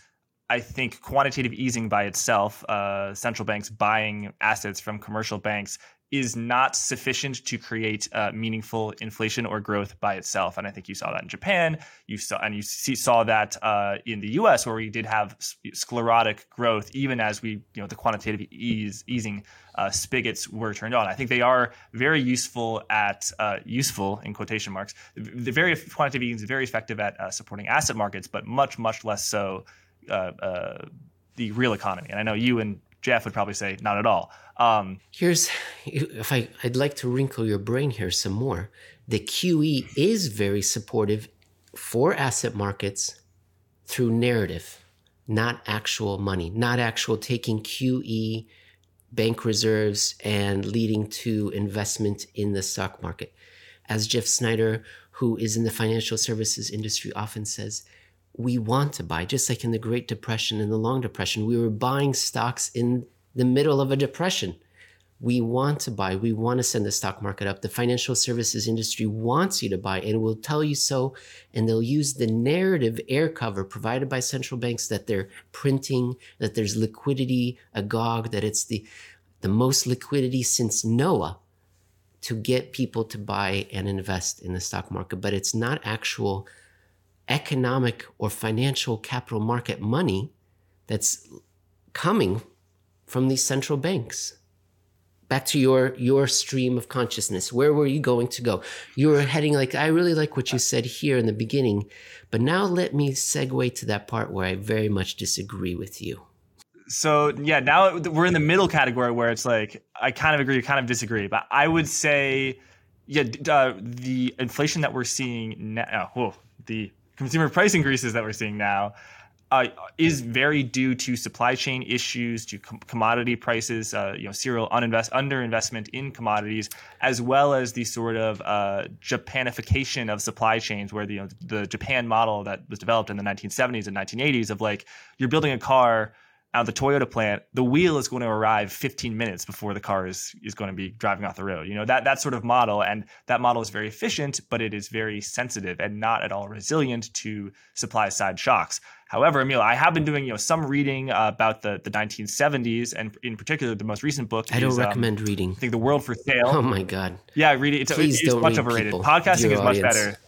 I think quantitative easing by itself, uh, central banks buying assets from commercial banks, is not sufficient to create uh, meaningful inflation or growth by itself. And I think you saw that in Japan. You saw and you see, saw that uh, in the U.S. where we did have sclerotic growth, even as we you know the quantitative ease, easing uh, spigots were turned on. I think they are very useful at uh, useful in quotation marks. The very quantitative easing is very effective at uh, supporting asset markets, but much much less so uh, the real economy. And I know you and Jeff would probably say not at all. Um, Here's if I I'd like to wrinkle your brain here some more. The QE is very supportive for asset markets through narrative, not actual money, not actual taking QE bank reserves and leading to investment in the stock market. As Jeff Snider, who is in the financial services industry, often says, we want to buy, just like in the Great Depression and the Long Depression. We were buying stocks in the middle of a depression. We want to buy, we want to send the stock market up. The financial services industry wants you to buy and will tell you so. And they'll use the narrative air cover provided by central banks that they're printing, that there's liquidity agog, that it's the, the most liquidity since Noah to get people to buy and invest in the stock market. But it's not actual economic or financial capital market money that's coming from these central banks. Back to your your stream of consciousness. Where were you going to go? You were heading like I really like what you said here in the beginning, but now let me segue to that part where I very much disagree with you. So yeah, now we're in the middle category where it's like I kind of agree, kind of disagree, but I would say, yeah, uh, the inflation that we're seeing now, oh, the consumer price increases that we're seeing now uh, is very due to supply chain issues, to com- commodity prices, uh, you know, serial uninvest underinvestment in commodities, as well as the sort of uh, Japanification of supply chains, where the you know, the Japan model that was developed in the 1970s and 1980s of like you're building a car out the Toyota plant, the wheel is going to arrive 15 minutes before the car is, is going to be driving off the road. You know, that, that sort of model. And that model is very efficient, but it is very sensitive and not at all resilient to supply side shocks. However, Emil, I have been doing, you know, some reading uh, about the, the 1970s and in particular, the most recent book. I don't is, recommend um, reading. I think The World for Sale. Oh my God. Yeah, read it. It's, Please it's, don't much read overrated. people, Podcasting is much better.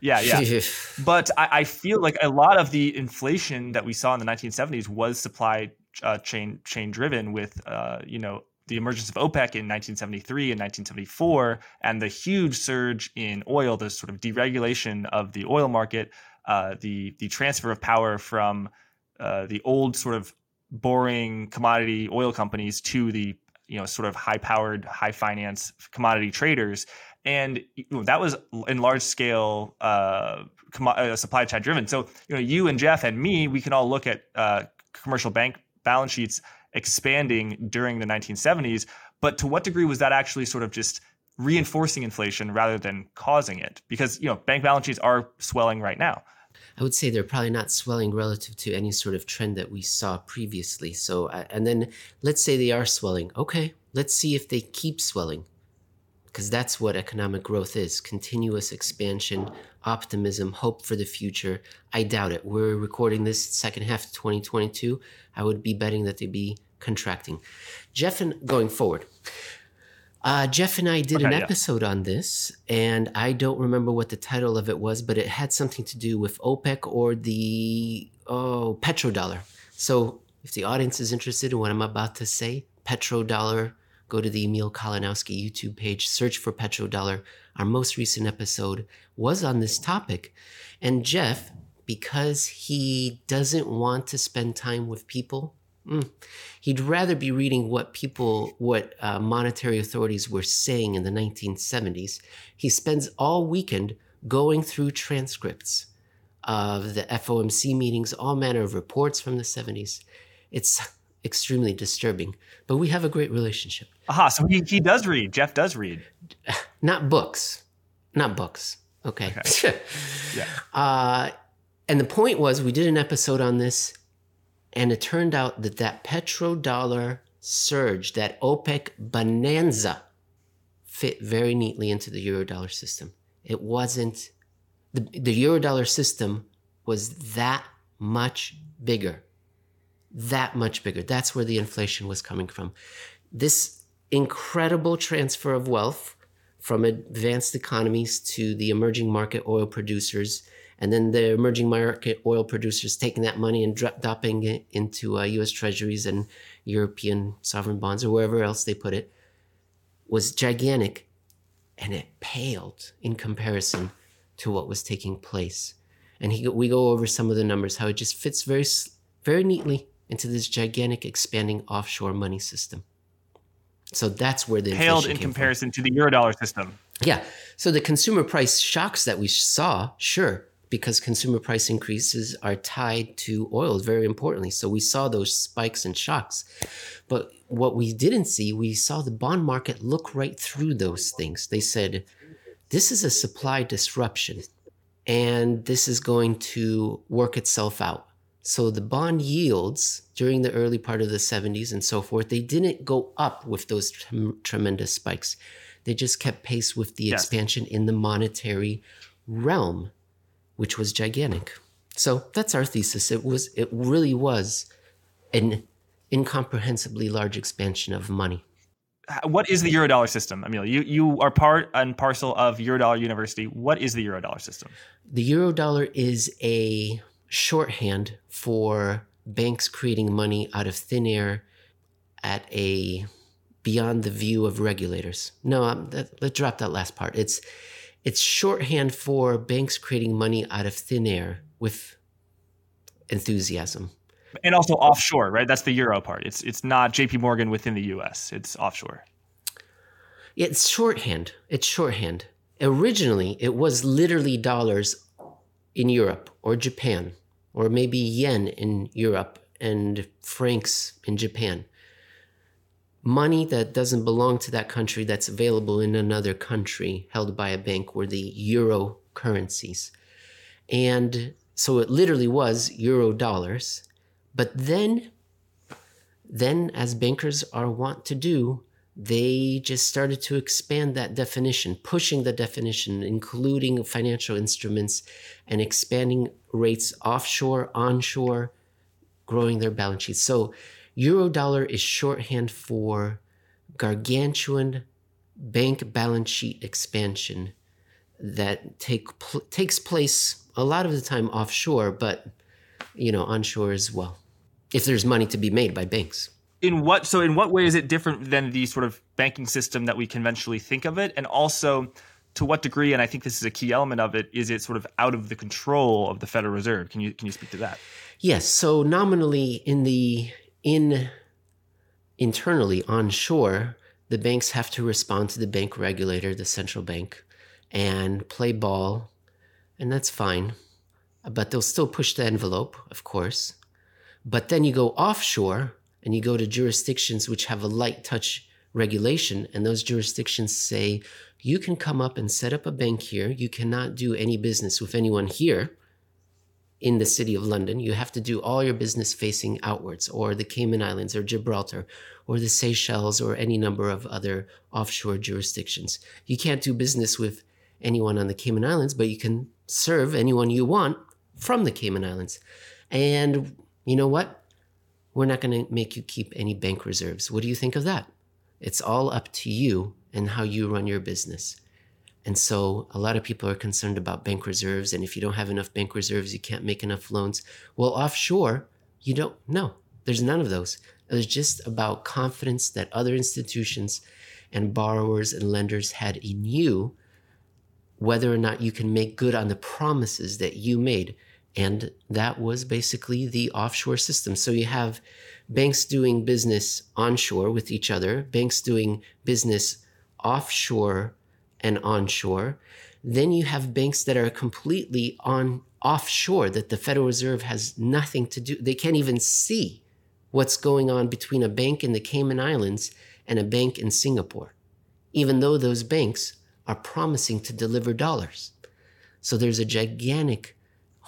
Yeah, yeah. but I, I feel like a lot of the inflation that we saw in the 1970s was supply uh, chain chain driven with uh, you know the emergence of OPEC in 1973 and 1974 and the huge surge in oil, the sort of deregulation of the oil market, uh, the the transfer of power from uh, the old sort of boring commodity oil companies to the you know sort of high powered, high finance commodity traders. And that was in large scale uh, uh, supply chain driven. So you know, you and Jeff and me, we can all look at uh, commercial bank balance sheets expanding during the 1970s. But to what degree was that actually sort of just reinforcing inflation rather than causing it? Because you know, bank balance sheets are swelling right now. I would say they're probably not swelling relative to any sort of trend that we saw previously. So, uh, and then let's say they are swelling. Okay, let's see if they keep swelling. Because that's what economic growth is continuous expansion, optimism, hope for the future. I doubt it. We're recording this second half of 2022. I would be betting that they'd be contracting. Jeff and going forward. Uh, Jeff and I did an Okay, yeah. episode on this, and I don't remember what the title of it was, but it had something to do with OPEC or the oh petrodollar. So, if the audience is interested in what I'm about to say, petrodollar, go to the Emil Kalinowski YouTube page, search for petrodollar. Our most recent episode was on this topic, and Jeff, because he doesn't want to spend time with people, mm, he'd rather be reading what people, what uh, monetary authorities were saying in the 1970s. He spends all weekend going through transcripts of the FOMC meetings, all manner of reports from the 70s. It's extremely disturbing, but we have a great relationship. Aha, so he, he does read. Jeff does read. Not books, not books. Okay. Yeah. Uh, and the point was, we did an episode on this, and it turned out that that petrodollar surge, that OPEC bonanza, fit very neatly into the eurodollar system. It wasn't the the eurodollar system was that much bigger, that much bigger. That's where the inflation was coming from. This incredible transfer of wealth from advanced economies to the emerging market oil producers, and then the emerging market oil producers taking that money and dro- dropping it into uh, U.S. Treasuries and European sovereign bonds or wherever else they put it, was gigantic, and it paled in comparison to what was taking place. And he, we go over some of the numbers, how it just fits very, very neatly into this gigantic expanding offshore money system. So that's where the Paled in came from. comparison to the eurodollar system. Yeah. So the consumer price shocks that we saw, sure, because consumer price increases are tied to oil very importantly. So we saw those spikes and shocks. But what we didn't see, we saw the bond market look right through those things. They said, this is a supply disruption and this is going to work itself out. So the bond yields during the early part of the 70s and so forth, they didn't go up with those trem- tremendous spikes. They just kept pace with the Yes. expansion in the monetary realm, which was gigantic. So that's our thesis. It was it really was an incomprehensibly large expansion of money. What is the eurodollar system, Emil? You you are part and parcel of Eurodollar University. What is the eurodollar system? The eurodollar is a shorthand for banks creating money out of thin air at a beyond the view of regulators. No, um, that, let's drop that last part. It's it's shorthand for banks creating money out of thin air with enthusiasm. and also offshore, right? That's the euro part. It's it's not J.P. Morgan within the U.S. It's offshore. It's shorthand. It's shorthand. Originally, it was literally dollars in Europe or Japan, or maybe yen in Europe and francs in Japan. Money that doesn't belong to that country that's available in another country held by a bank were the euro currencies. And so it literally was euro dollars. But then, then as bankers are wont to do, they just started to expand that definition, pushing the definition, including financial instruments and expanding rates offshore, onshore, growing their balance sheets. So, euro dollar is shorthand for gargantuan bank balance sheet expansion that take pl- takes place a lot of the time offshore, but you know onshore as well. If there's money to be made by banks. In what so in what way is it different than the sort of banking system that we conventionally think of it, and also to what degree? And I think this is a key element of it. Is it sort of out of the control of the Federal Reserve? Can you can you speak to that? Yes. So nominally in the in internally onshore, the banks have to respond to the bank regulator, the central bank, and play ball, and that's fine. But they'll still push the envelope, of course. But then you go offshore and you go to jurisdictions which have a light touch regulation, and those jurisdictions say you can come up and set up a bank here. You cannot do any business with anyone here in the city of London. You have to do all your business facing outwards, or the Cayman Islands, or Gibraltar, or the Seychelles, or any number of other offshore jurisdictions. You can't do business with anyone on the Cayman Islands, but you can serve anyone you want from the Cayman Islands. And you know what? We're not going to make you keep any bank reserves. What do you think of that? It's all up to you and how you run your business. And so a lot of people are concerned about bank reserves. And if you don't have enough bank reserves, you can't make enough loans. Well, offshore, you don't, no, there's none of those. It was just about confidence that other institutions and borrowers and lenders had in you whether or not you can make good on the promises that you made. And that was basically the offshore system. So you have banks doing business onshore with each other, banks doing business offshore and onshore. Then you have banks that are completely on offshore that the Federal Reserve has nothing to do. They can't even see what's going on between a bank in the Cayman Islands and a bank in Singapore, even though those banks are promising to deliver dollars. So there's a gigantic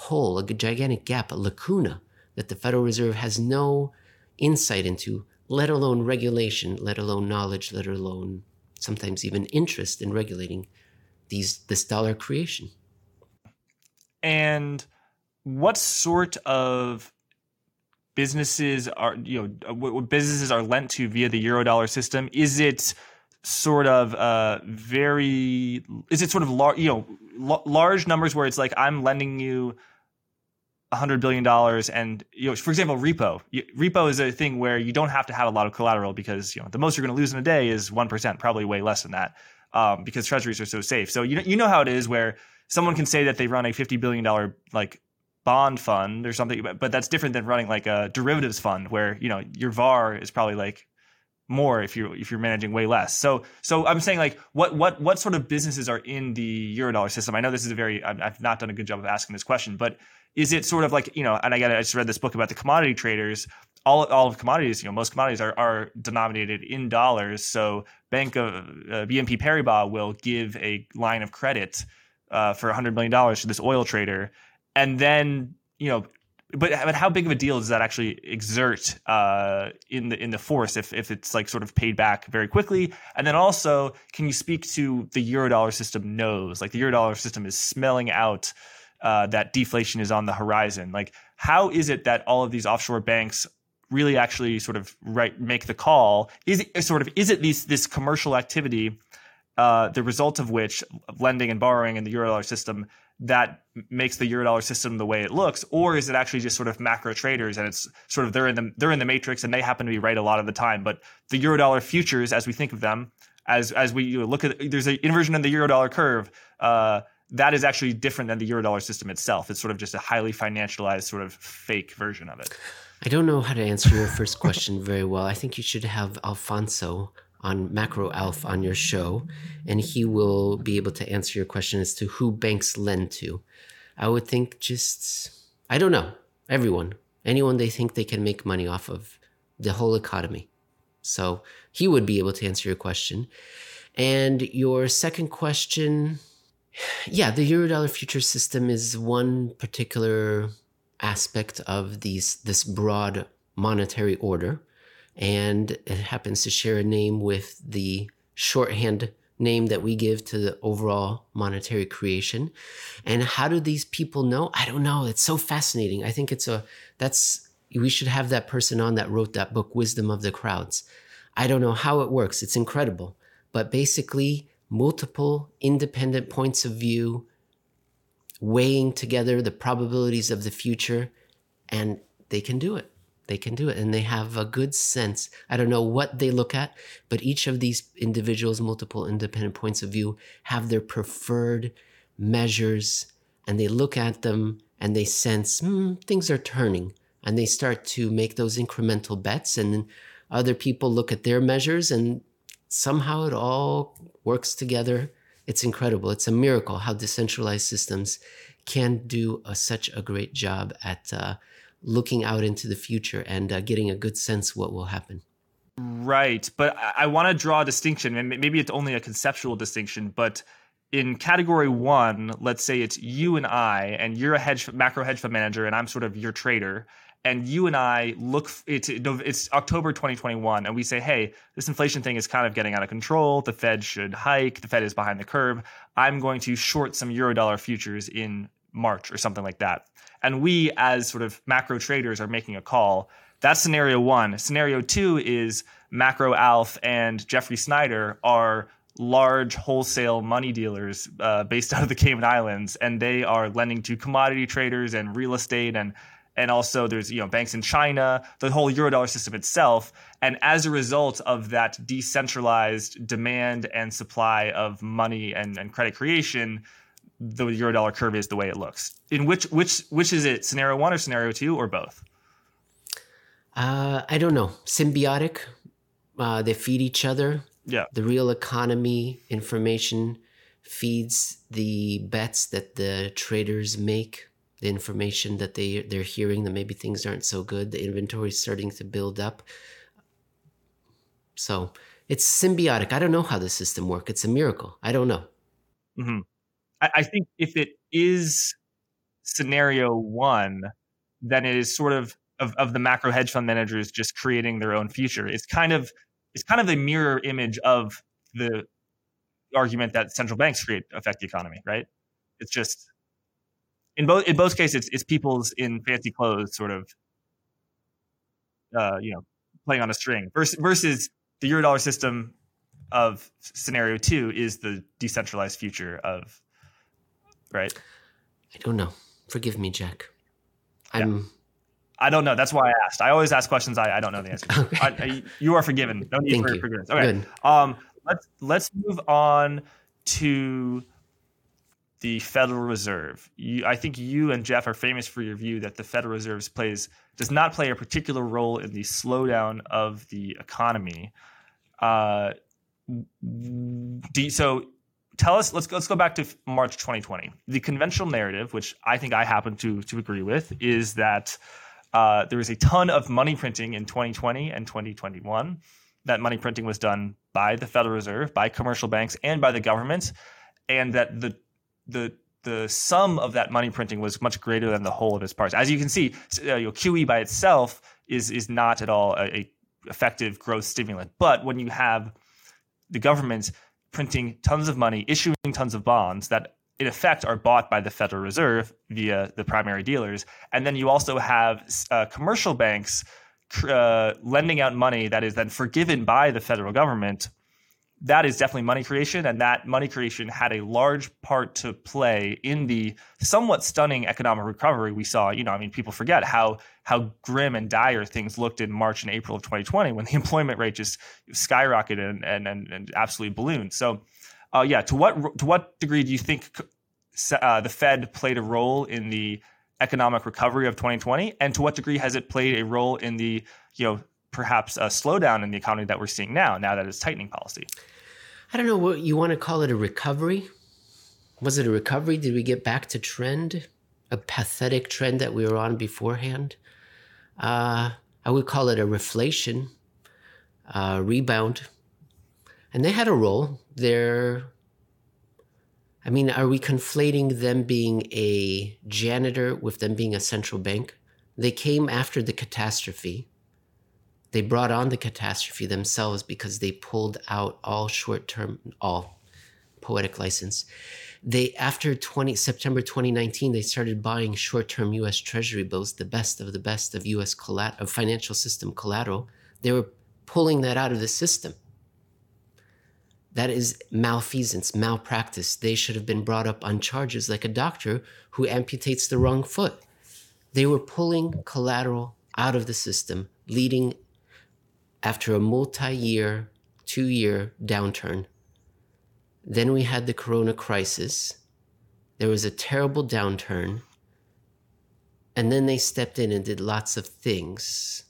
hole, a gigantic gap, a lacuna that the Federal Reserve has no insight into, let alone regulation, let alone knowledge, let alone sometimes even interest in regulating these this dollar creation. And what sort of businesses are you know what businesses are lent to via the eurodollar system? Is it sort of uh, very is it sort of large you know l- large numbers where it's like i'm lending you hundred billion dollars and you know for example repo repo is a thing where you don't have to have a lot of collateral because you know the most you're going to lose in a day is 1% probably way less than that um, because treasuries are so safe so you know, you know how it is where someone can say that they run a 50 billion dollar like bond fund or something but, but that's different than running like a derivatives fund where you know your var is probably like more if you're if you're managing way less. So so I'm saying like what what what sort of businesses are in the eurodollar system? I know this is a very I've not done a good job of asking this question, but is it sort of like you know? And I got I just read this book about the commodity traders. All all of commodities, you know, most commodities are are denominated in dollars. So Bank of uh, BNP Paribas will give a line of credit uh, for 100 million dollars to this oil trader, and then you know but but how big of a deal does that actually exert uh, in the in the force if if it's like sort of paid back very quickly? And then also, can you speak to the eurodollar system knows like the eurodollar system is smelling out uh, that deflation is on the horizon? Like, how is it that all of these offshore banks really actually sort of right make the call? Is it sort of is it these this commercial activity? Uh, the result of which lending and borrowing in the eurodollar system that makes the eurodollar system the way it looks or is it actually just sort of macro traders and it's sort of they're in the they're in the matrix and they happen to be right a lot of the time but the eurodollar futures as we think of them as as we look at there's an inversion in the eurodollar curve uh, that is actually different than the eurodollar system itself it's sort of just a highly financialized sort of fake version of it I don't know how to answer your first question very well. I think you should have Alfonso on Macro Alf on your show, and he will be able to answer your question as to who banks lend to. I would think just, I don't know, everyone, anyone they think they can make money off of, the whole economy. So he would be able to answer your question. And your second question, yeah, the Eurodollar future system is one particular aspect of these this broad monetary order and it happens to share a name with the shorthand name that we give to the overall monetary creation. And how do these people know? I don't know. It's so fascinating. I think it's a that's we should have that person on that wrote that book Wisdom of the Crowds. I don't know how it works. It's incredible. But basically multiple independent points of view weighing together the probabilities of the future and they can do it. They can do it and they have a good sense. I don't know what they look at but each of these individuals multiple independent points of view have their preferred measures and they look at them and they sense hmm, things are turning and they start to make those incremental bets and other people look at their measures and somehow it all works together. It's incredible. It's a miracle how decentralized systems can do a, such a great job at uh, looking out into the future and uh, getting a good sense what will happen. Right, but I, I want to draw a distinction, maybe it's only a conceptual distinction, but in category one, let's say it's you and I, and you're a hedge macro hedge fund manager, and I'm sort of your trader, and you and I look. It's it's October 2021, and we say, hey, this inflation thing is kind of getting out of control. The Fed should hike. The Fed is behind the curve. I'm going to short some eurodollar futures in March or something like that and we as sort of macro traders are making a call. That's scenario one. Scenario two is Macro Alf and Jeffrey Snider are large wholesale money dealers uh, based out of the Cayman Islands, and they are lending to commodity traders and real estate and and also there's you know banks in China, the whole eurodollar system itself. And as a result of that decentralized demand and supply of money and, and credit creation, the euro dollar curve is the way it looks. In which which which is it? Scenario one or scenario two or both? Uh, I don't know. Symbiotic. Uh, they feed each other. Yeah. The real economy information feeds the bets that the traders make. The information that they they're hearing that maybe things aren't so good. The inventory is starting to build up. So it's symbiotic. I don't know how the system works. It's a miracle. I don't know. Mm-hmm. I, I think if it is scenario one, then it is sort of, of of the macro hedge fund managers just creating their own future. It's kind of it's kind of a mirror image of the argument that central banks create affect the economy, right? It's just in both in both cases, it's, it's people's in fancy clothes sort of uh, you know playing on a string versus versus the eurodollar system of scenario two is the decentralized future of right? I don't know. Forgive me, Jack. I'm. Yeah. I don't know. That's why I asked. I always ask questions I, I don't know the answer. Okay. I, I, you are forgiven. No need Thank for you. forgiveness. Okay. Good. Um, let's let's move on to the Federal Reserve. You, I think you and Jeff are famous for your view that the Federal Reserve plays does not play a particular role in the slowdown of the economy. Uh, do, so tell us let's let's go back to March 2020. The conventional narrative, which I think I happen to to agree with, is that uh, there was a ton of money printing in 2020 and 2021. That money printing was done by the Federal Reserve, by commercial banks, and by the government, and that the the the sum of that money printing was much greater than the whole of its parts. As you can see, uh, you know, QE by itself is is not at all a, a effective growth stimulant. But when you have the government printing tons of money, issuing tons of bonds that in effect are bought by the Federal Reserve via the primary dealers. And then you also have uh, commercial banks uh, lending out money that is then forgiven by the federal government that is definitely money creation, and that money creation had a large part to play in the somewhat stunning economic recovery we saw. You know, I mean, people forget how how grim and dire things looked in March and April of 2020 when the employment rate just skyrocketed and and, and, and absolutely ballooned. So, uh, yeah, to what to what degree do you think uh, the Fed played a role in the economic recovery of 2020, and to what degree has it played a role in the you know perhaps a slowdown in the economy that we're seeing now, now that it's tightening policy? I don't know what you want to call it a recovery. Was it a recovery? Did we get back to trend? A pathetic trend that we were on beforehand? Uh, I would call it a reflation, uh, rebound. And they had a role. They're, I mean, are we conflating them being a janitor with them being a central bank? They came after the catastrophe. They brought on the catastrophe themselves because they pulled out all short term, all poetic license. They after 20 September 2019, they started buying short-term U.S. Treasury bills, the best of the best of U.S. Collat- of financial system collateral. They were pulling that out of the system. That is malfeasance, malpractice. They should have been brought up on charges like a doctor who amputates the wrong foot. They were pulling collateral out of the system, leading after a multi year, two year downturn. Then we had the corona crisis. There was a terrible downturn. And then they stepped in and did lots of things.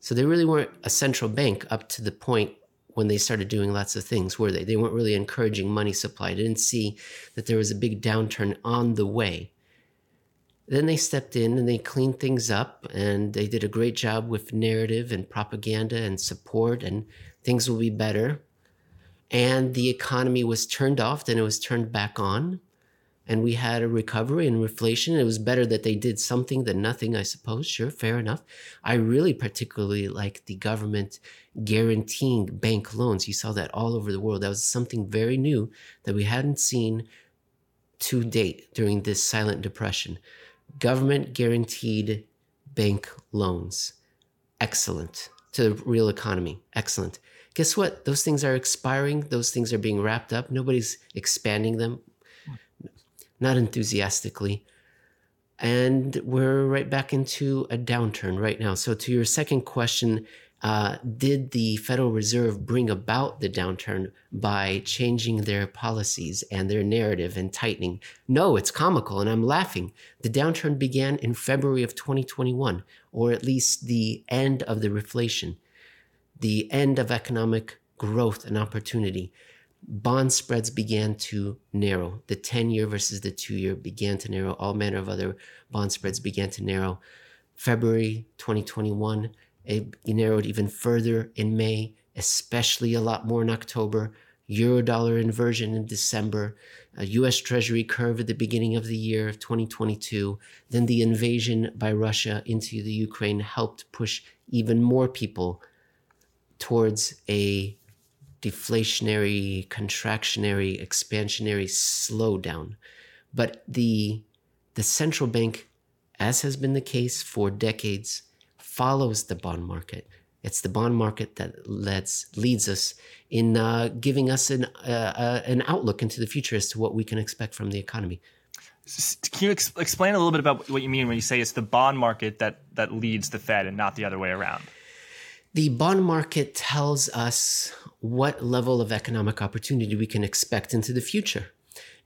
So they really weren't a central bank up to the point when they started doing lots of things, were they? They weren't really encouraging money supply. They didn't see that there was a big downturn on the way. Then they stepped in and they cleaned things up and they did a great job with narrative and propaganda and support, and things will be better. And the economy was turned off, then it was turned back on. And we had a recovery and reflation. It was better that they did something than nothing, I suppose. Sure, fair enough. I really particularly like the government guaranteeing bank loans. You saw that all over the world. That was something very new that we hadn't seen to date during this silent depression government guaranteed bank loans. Excellent to the real economy. Excellent. Guess what? Those things are expiring. Those things are being wrapped up. Nobody's expanding them, not enthusiastically. And we're right back into a downturn right now. So, to your second question, uh, did the Federal Reserve bring about the downturn by changing their policies and their narrative and tightening? No, it's comical, and I'm laughing. The downturn began in February of 2021, or at least the end of the reflation, the end of economic growth and opportunity. Bond spreads began to narrow. The 10 year versus the two year began to narrow. All manner of other bond spreads began to narrow. February 2021 it narrowed even further in May, especially a lot more in October. Eurodollar inversion in December, a US Treasury curve at the beginning of the year of 2022. Then the invasion by Russia into the Ukraine helped push even more people towards a deflationary, contractionary, expansionary slowdown. But the, the central bank, as has been the case for decades, follows the bond market. It's the bond market that leads leads us in uh, giving us an uh, uh, an outlook into the future as to what we can expect from the economy. Can you ex- explain a little bit about what you mean when you say it's the bond market that that leads the Fed and not the other way around? The bond market tells us what level of economic opportunity we can expect into the future.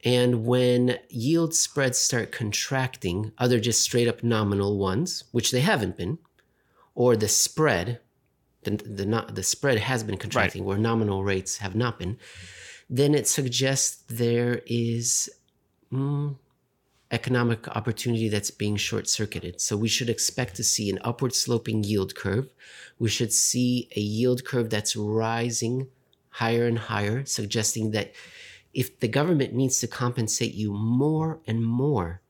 And when yield spreads start contracting, other just straight up nominal ones, which they haven't been, or the spread, the, the, not, the spread has been contracting right. where nominal rates have not been, then it suggests there is mm, economic opportunity that's being short circuited. So we should expect to see an upward sloping yield curve. We should see a yield curve that's rising higher and higher, suggesting that if the government needs to compensate you more and more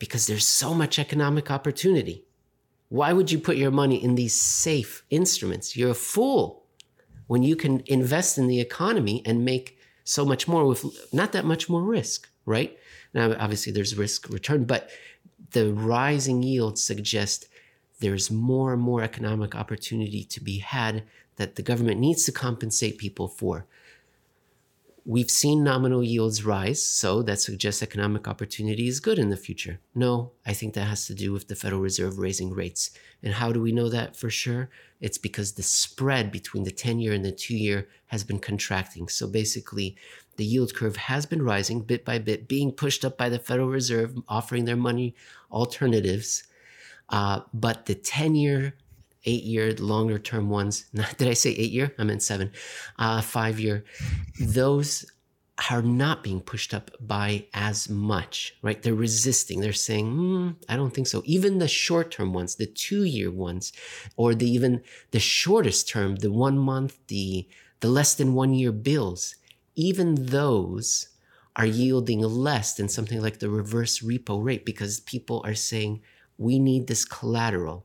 because there's so much economic opportunity, why would you put your money in these safe instruments? You're a fool when you can invest in the economy and make so much more with not that much more risk, right? Now, obviously, there's risk return, but the rising yields suggest there's more and more economic opportunity to be had that the government needs to compensate people for. We've seen nominal yields rise, so that suggests economic opportunity is good in the future. No, I think that has to do with the Federal Reserve raising rates. And how do we know that for sure? It's because the spread between the 10 year and the two year has been contracting. So basically, The yield curve has been rising bit by bit, being pushed up by the Federal Reserve, offering their money alternatives. Uh, but the 10 year, eight year, longer term ones, Not, did I say eight year? I meant seven, uh, five year, those are not being pushed up by as much, right? They're resisting. They're saying, hmm, I don't think so. Even the short term ones, the two year ones, or the even the shortest term, the one month, the the less than one year bills, even those are yielding less than something like the reverse repo rate because people are saying, we need this collateral.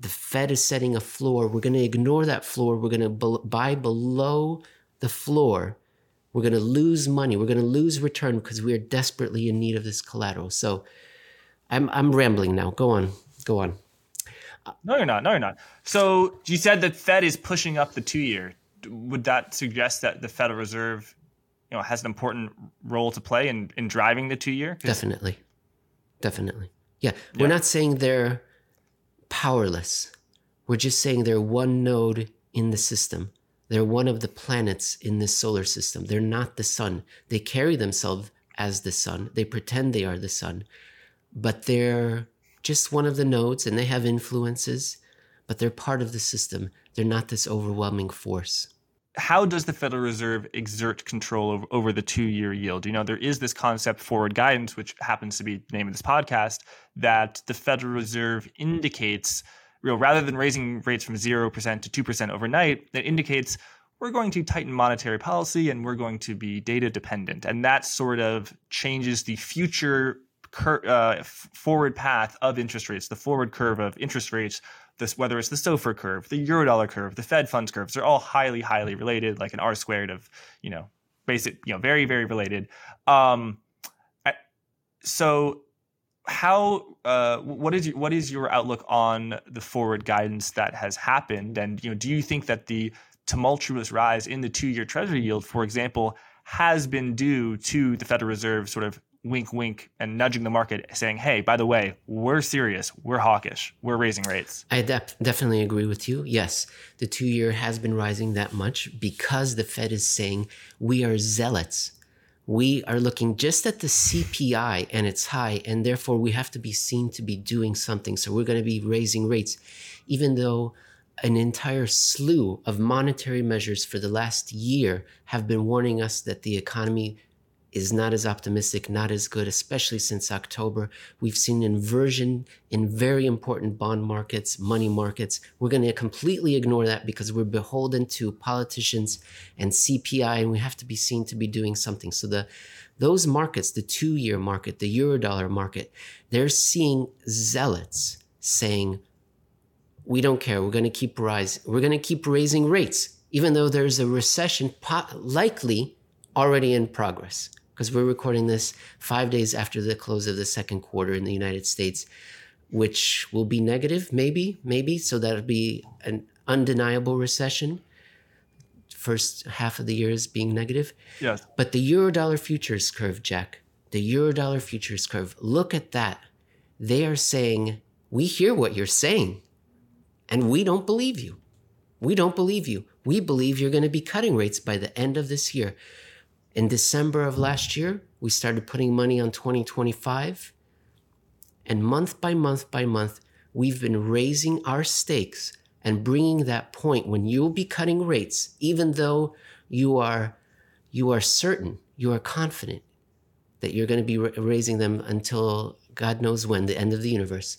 The Fed is setting a floor. We're going to ignore that floor. We're going to buy below the floor we're going to lose money. We're going to lose return because we are desperately in need of this collateral. So I'm, I'm rambling now. Go on. Go on. No, you're not. No, you're not. So you said that Fed is pushing up the two year. Would that suggest that the Federal Reserve, you know, has an important role to play in, in driving the two year? Definitely. Definitely. Yeah. We're not saying they're powerless. We're just saying they're one node in the system. They're one of the planets in this solar system. They're not the sun. They carry themselves as the sun. They pretend they are the sun, but they're just one of the nodes and they have influences, but they're part of the system. They're not this overwhelming force. How does the Federal Reserve exert control over, over the two year yield? You know, there is this concept, forward guidance, which happens to be the name of this podcast, that the Federal Reserve indicates you know, rather than raising rates from 0% to 2% overnight, that indicates we're going to tighten monetary policy and we're going to be data dependent. And that sort of changes the future cur- uh, forward path of interest rates, the forward curve of interest rates, this, whether it's the SOFR curve, the Eurodollar curve, the Fed funds curves, they're all highly, highly related, like an R squared of, you know, basic, you know, very, very related. Um, so how uh, what is your, what is your outlook on the forward guidance that has happened and you know do you think that the tumultuous rise in the two-year treasury yield for example has been due to the federal reserve sort of wink wink and nudging the market saying hey by the way we're serious. We're hawkish. We're raising rates. I de- definitely agree with you. Yes the two year has been rising that much because the fed is saying we are zealots. We are looking just at the CPI and it's high, and therefore we have to be seen to be doing something. So we're going to be raising rates, even though an entire slew of monetary measures for the last year have been warning us that the economy is not as optimistic, not as good, especially since October. We've seen inversion in very important bond markets, money markets. We're going to completely ignore that because we're beholden to politicians and CPI, and we have to be seen to be doing something. So the those markets, the two-year market, the eurodollar market, they're seeing zealots saying, "We don't care. We're going to keep rise. We're going to keep raising rates, even though there's a recession likely already in progress." Because we're recording this five days after the close of the second quarter in the United States, which will be negative, maybe, maybe. So that'll be an undeniable recession. First half of the year is being negative. Yes. But the Eurodollar futures curve, Jack, the Eurodollar futures curve, look at that. They are saying, we hear what you're saying, and we don't believe you. We don't believe you. We believe you're going to be cutting rates by the end of this year. In December of last year, we started putting money on 2025. And month by month by month, we've been raising our stakes and bringing that point when you'll be cutting rates, even though you are, you are certain, you are confident that you're going to be raising them until God knows when, the end of the universe.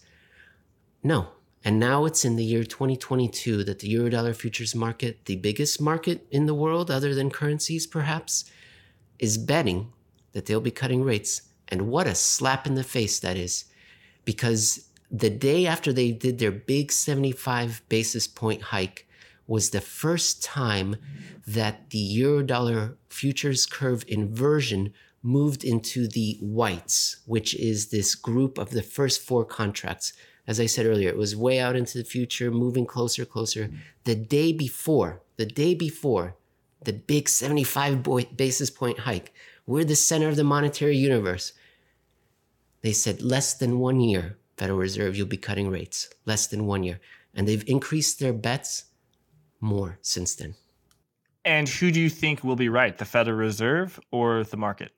No. And now it's in the year 2022 that the Eurodollar futures market, the biggest market in the world other than currencies perhaps, is betting that they'll be cutting rates. And what a slap in the face that is. Because the day after they did their big 75 basis point hike was the first time that the eurodollar futures curve inversion moved into the whites, which is this group of the first four contracts. As I said earlier, it was way out into the future, moving closer, closer. The day before, the day before, the big 75 basis point hike. We're the center of the monetary universe. They said less than one year, Federal Reserve, you'll be cutting rates. Less than one year. And they've increased their bets more since then. And who do you think will be right, the Federal Reserve or the market,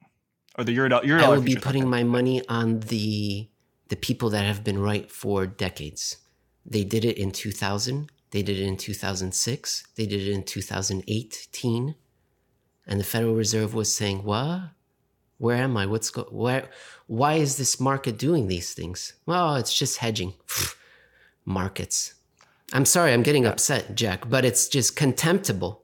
or the euro? euro I will be putting market? my money on the the people that have been right for decades. They did it in 2000. They did it in 2006. They did it in 2018. And the Federal Reserve was saying, "What? Where am I? What's go? Where? Why is this market doing these things? Well, it's just hedging. Markets. I'm sorry, I'm getting upset, Jack, but it's just contemptible.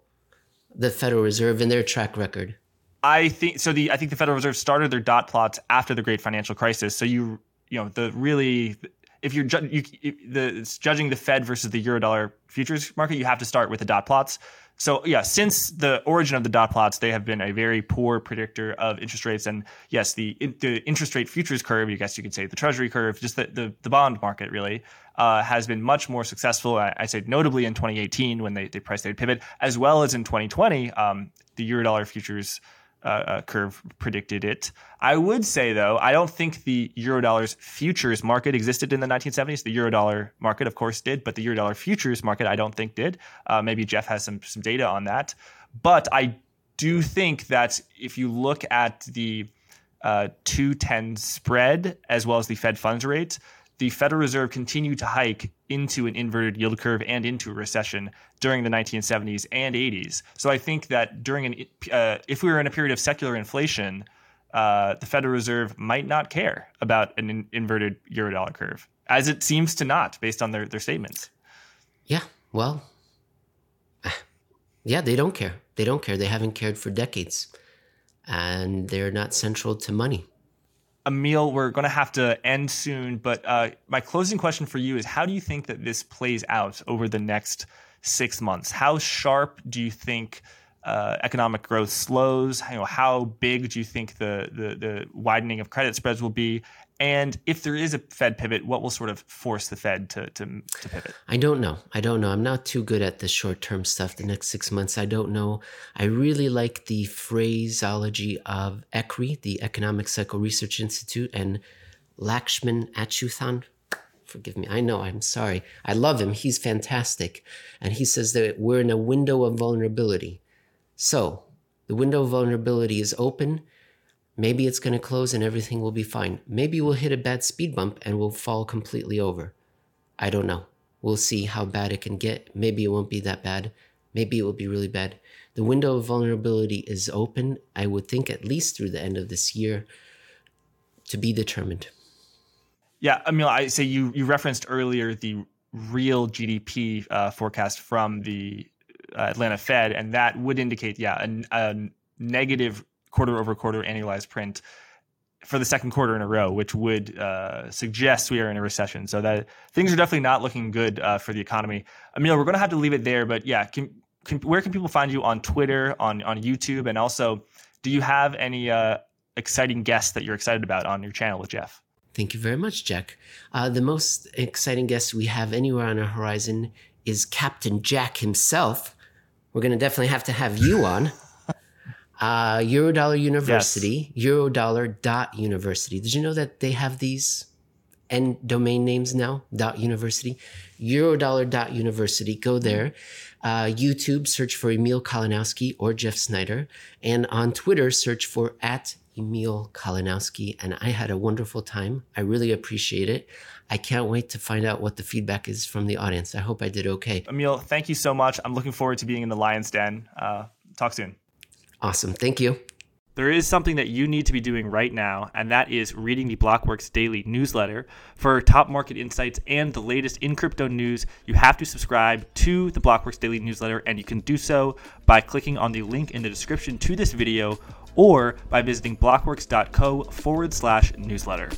The Federal Reserve and their track record. I think so. The I think the Federal Reserve started their dot plots after the Great Financial Crisis. So you you know the really if you're ju- you, the judging the Fed versus the Eurodollar futures market, you have to start with the dot plots. So yeah, since the origin of the dot plots, they have been a very poor predictor of interest rates. And yes, the the interest rate futures curve, I guess you could say the Treasury curve, just the the, the bond market really uh, has been much more successful. I, I say notably in 2018 when they they priced their pivot, as well as in 2020, um, the Eurodollar futures uh, uh, curve predicted it. I would say though, I don't think the eurodollar's futures market existed in the 1970s. The eurodollar market, of course, did, but the eurodollar futures market, I don't think did. Uh, maybe Jeff has some some data on that, but I do think that if you look at the uh, 210 spread as well as the Fed funds rate, the Federal Reserve continued to hike into an inverted yield curve and into a recession during the 1970s and 80s. So I think that during an uh, if we were in a period of secular inflation, uh, the Federal Reserve might not care about an in- inverted eurodollar curve, as it seems to not, based on their their statements. Yeah, well, yeah, they don't care. They don't care. They haven't cared for decades, and they're not central to money. Emil, we're going to have to end soon, but uh, my closing question for you is how do you think that this plays out over the next six months? How sharp do you think uh, economic growth slows? You know, how big do you think the, the, the widening of credit spreads will be? And if there is a Fed pivot, what will sort of force the Fed to, to, to pivot? I don't know. I don't know. I'm not too good at the short term stuff. The next six months, I don't know. I really like the phraseology of ECRI, the Economic Cycle Research Institute, and Lakshman Achuthan. Forgive me. I know. I'm sorry. I love him. He's fantastic. And he says that we're in a window of vulnerability. So the window of vulnerability is open Maybe it's going to close and everything will be fine. Maybe we'll hit a bad speed bump and we'll fall completely over. I don't know. We'll see how bad it can get. Maybe it won't be that bad. Maybe it will be really bad. The window of vulnerability is open, I would think, at least through the end of this year to be determined. Yeah, mean, I say you, you referenced earlier the real GDP uh, forecast from the uh, Atlanta Fed, and that would indicate, yeah, a, a negative quarter over quarter annualized print for the second quarter in a row, which would uh, suggest we are in a recession. So that things are definitely not looking good uh, for the economy. Emil, we're going to have to leave it there, but yeah, can, can, where can people find you on Twitter, on on YouTube, and also, do you have any uh, exciting guests that you're excited about on your channel with Jeff? Thank you very much, Jack. Uh, the most exciting guest we have anywhere on our horizon is Captain Jack himself. We're going to definitely have to have you on. Uh, Eurodollar University, yes. Eurodollar dot University. Did you know that they have these end domain names now? Dot University, Eurodollar dot University. Go there. Uh, YouTube, search for Emil Kalinowski or Jeff Snider, and on Twitter, search for at Emil Kalinowski. And I had a wonderful time. I really appreciate it. I can't wait to find out what the feedback is from the audience. I hope I did okay. Emil, thank you so much. I'm looking forward to being in the Lion's Den. Uh, talk soon. Awesome. Thank you. There is something that you need to be doing right now, and that is reading the Blockworks daily newsletter. For top market insights and the latest in crypto news, you have to subscribe to the Blockworks daily newsletter, and you can do so by clicking on the link in the description to this video or by visiting blockworks.co forward slash newsletter.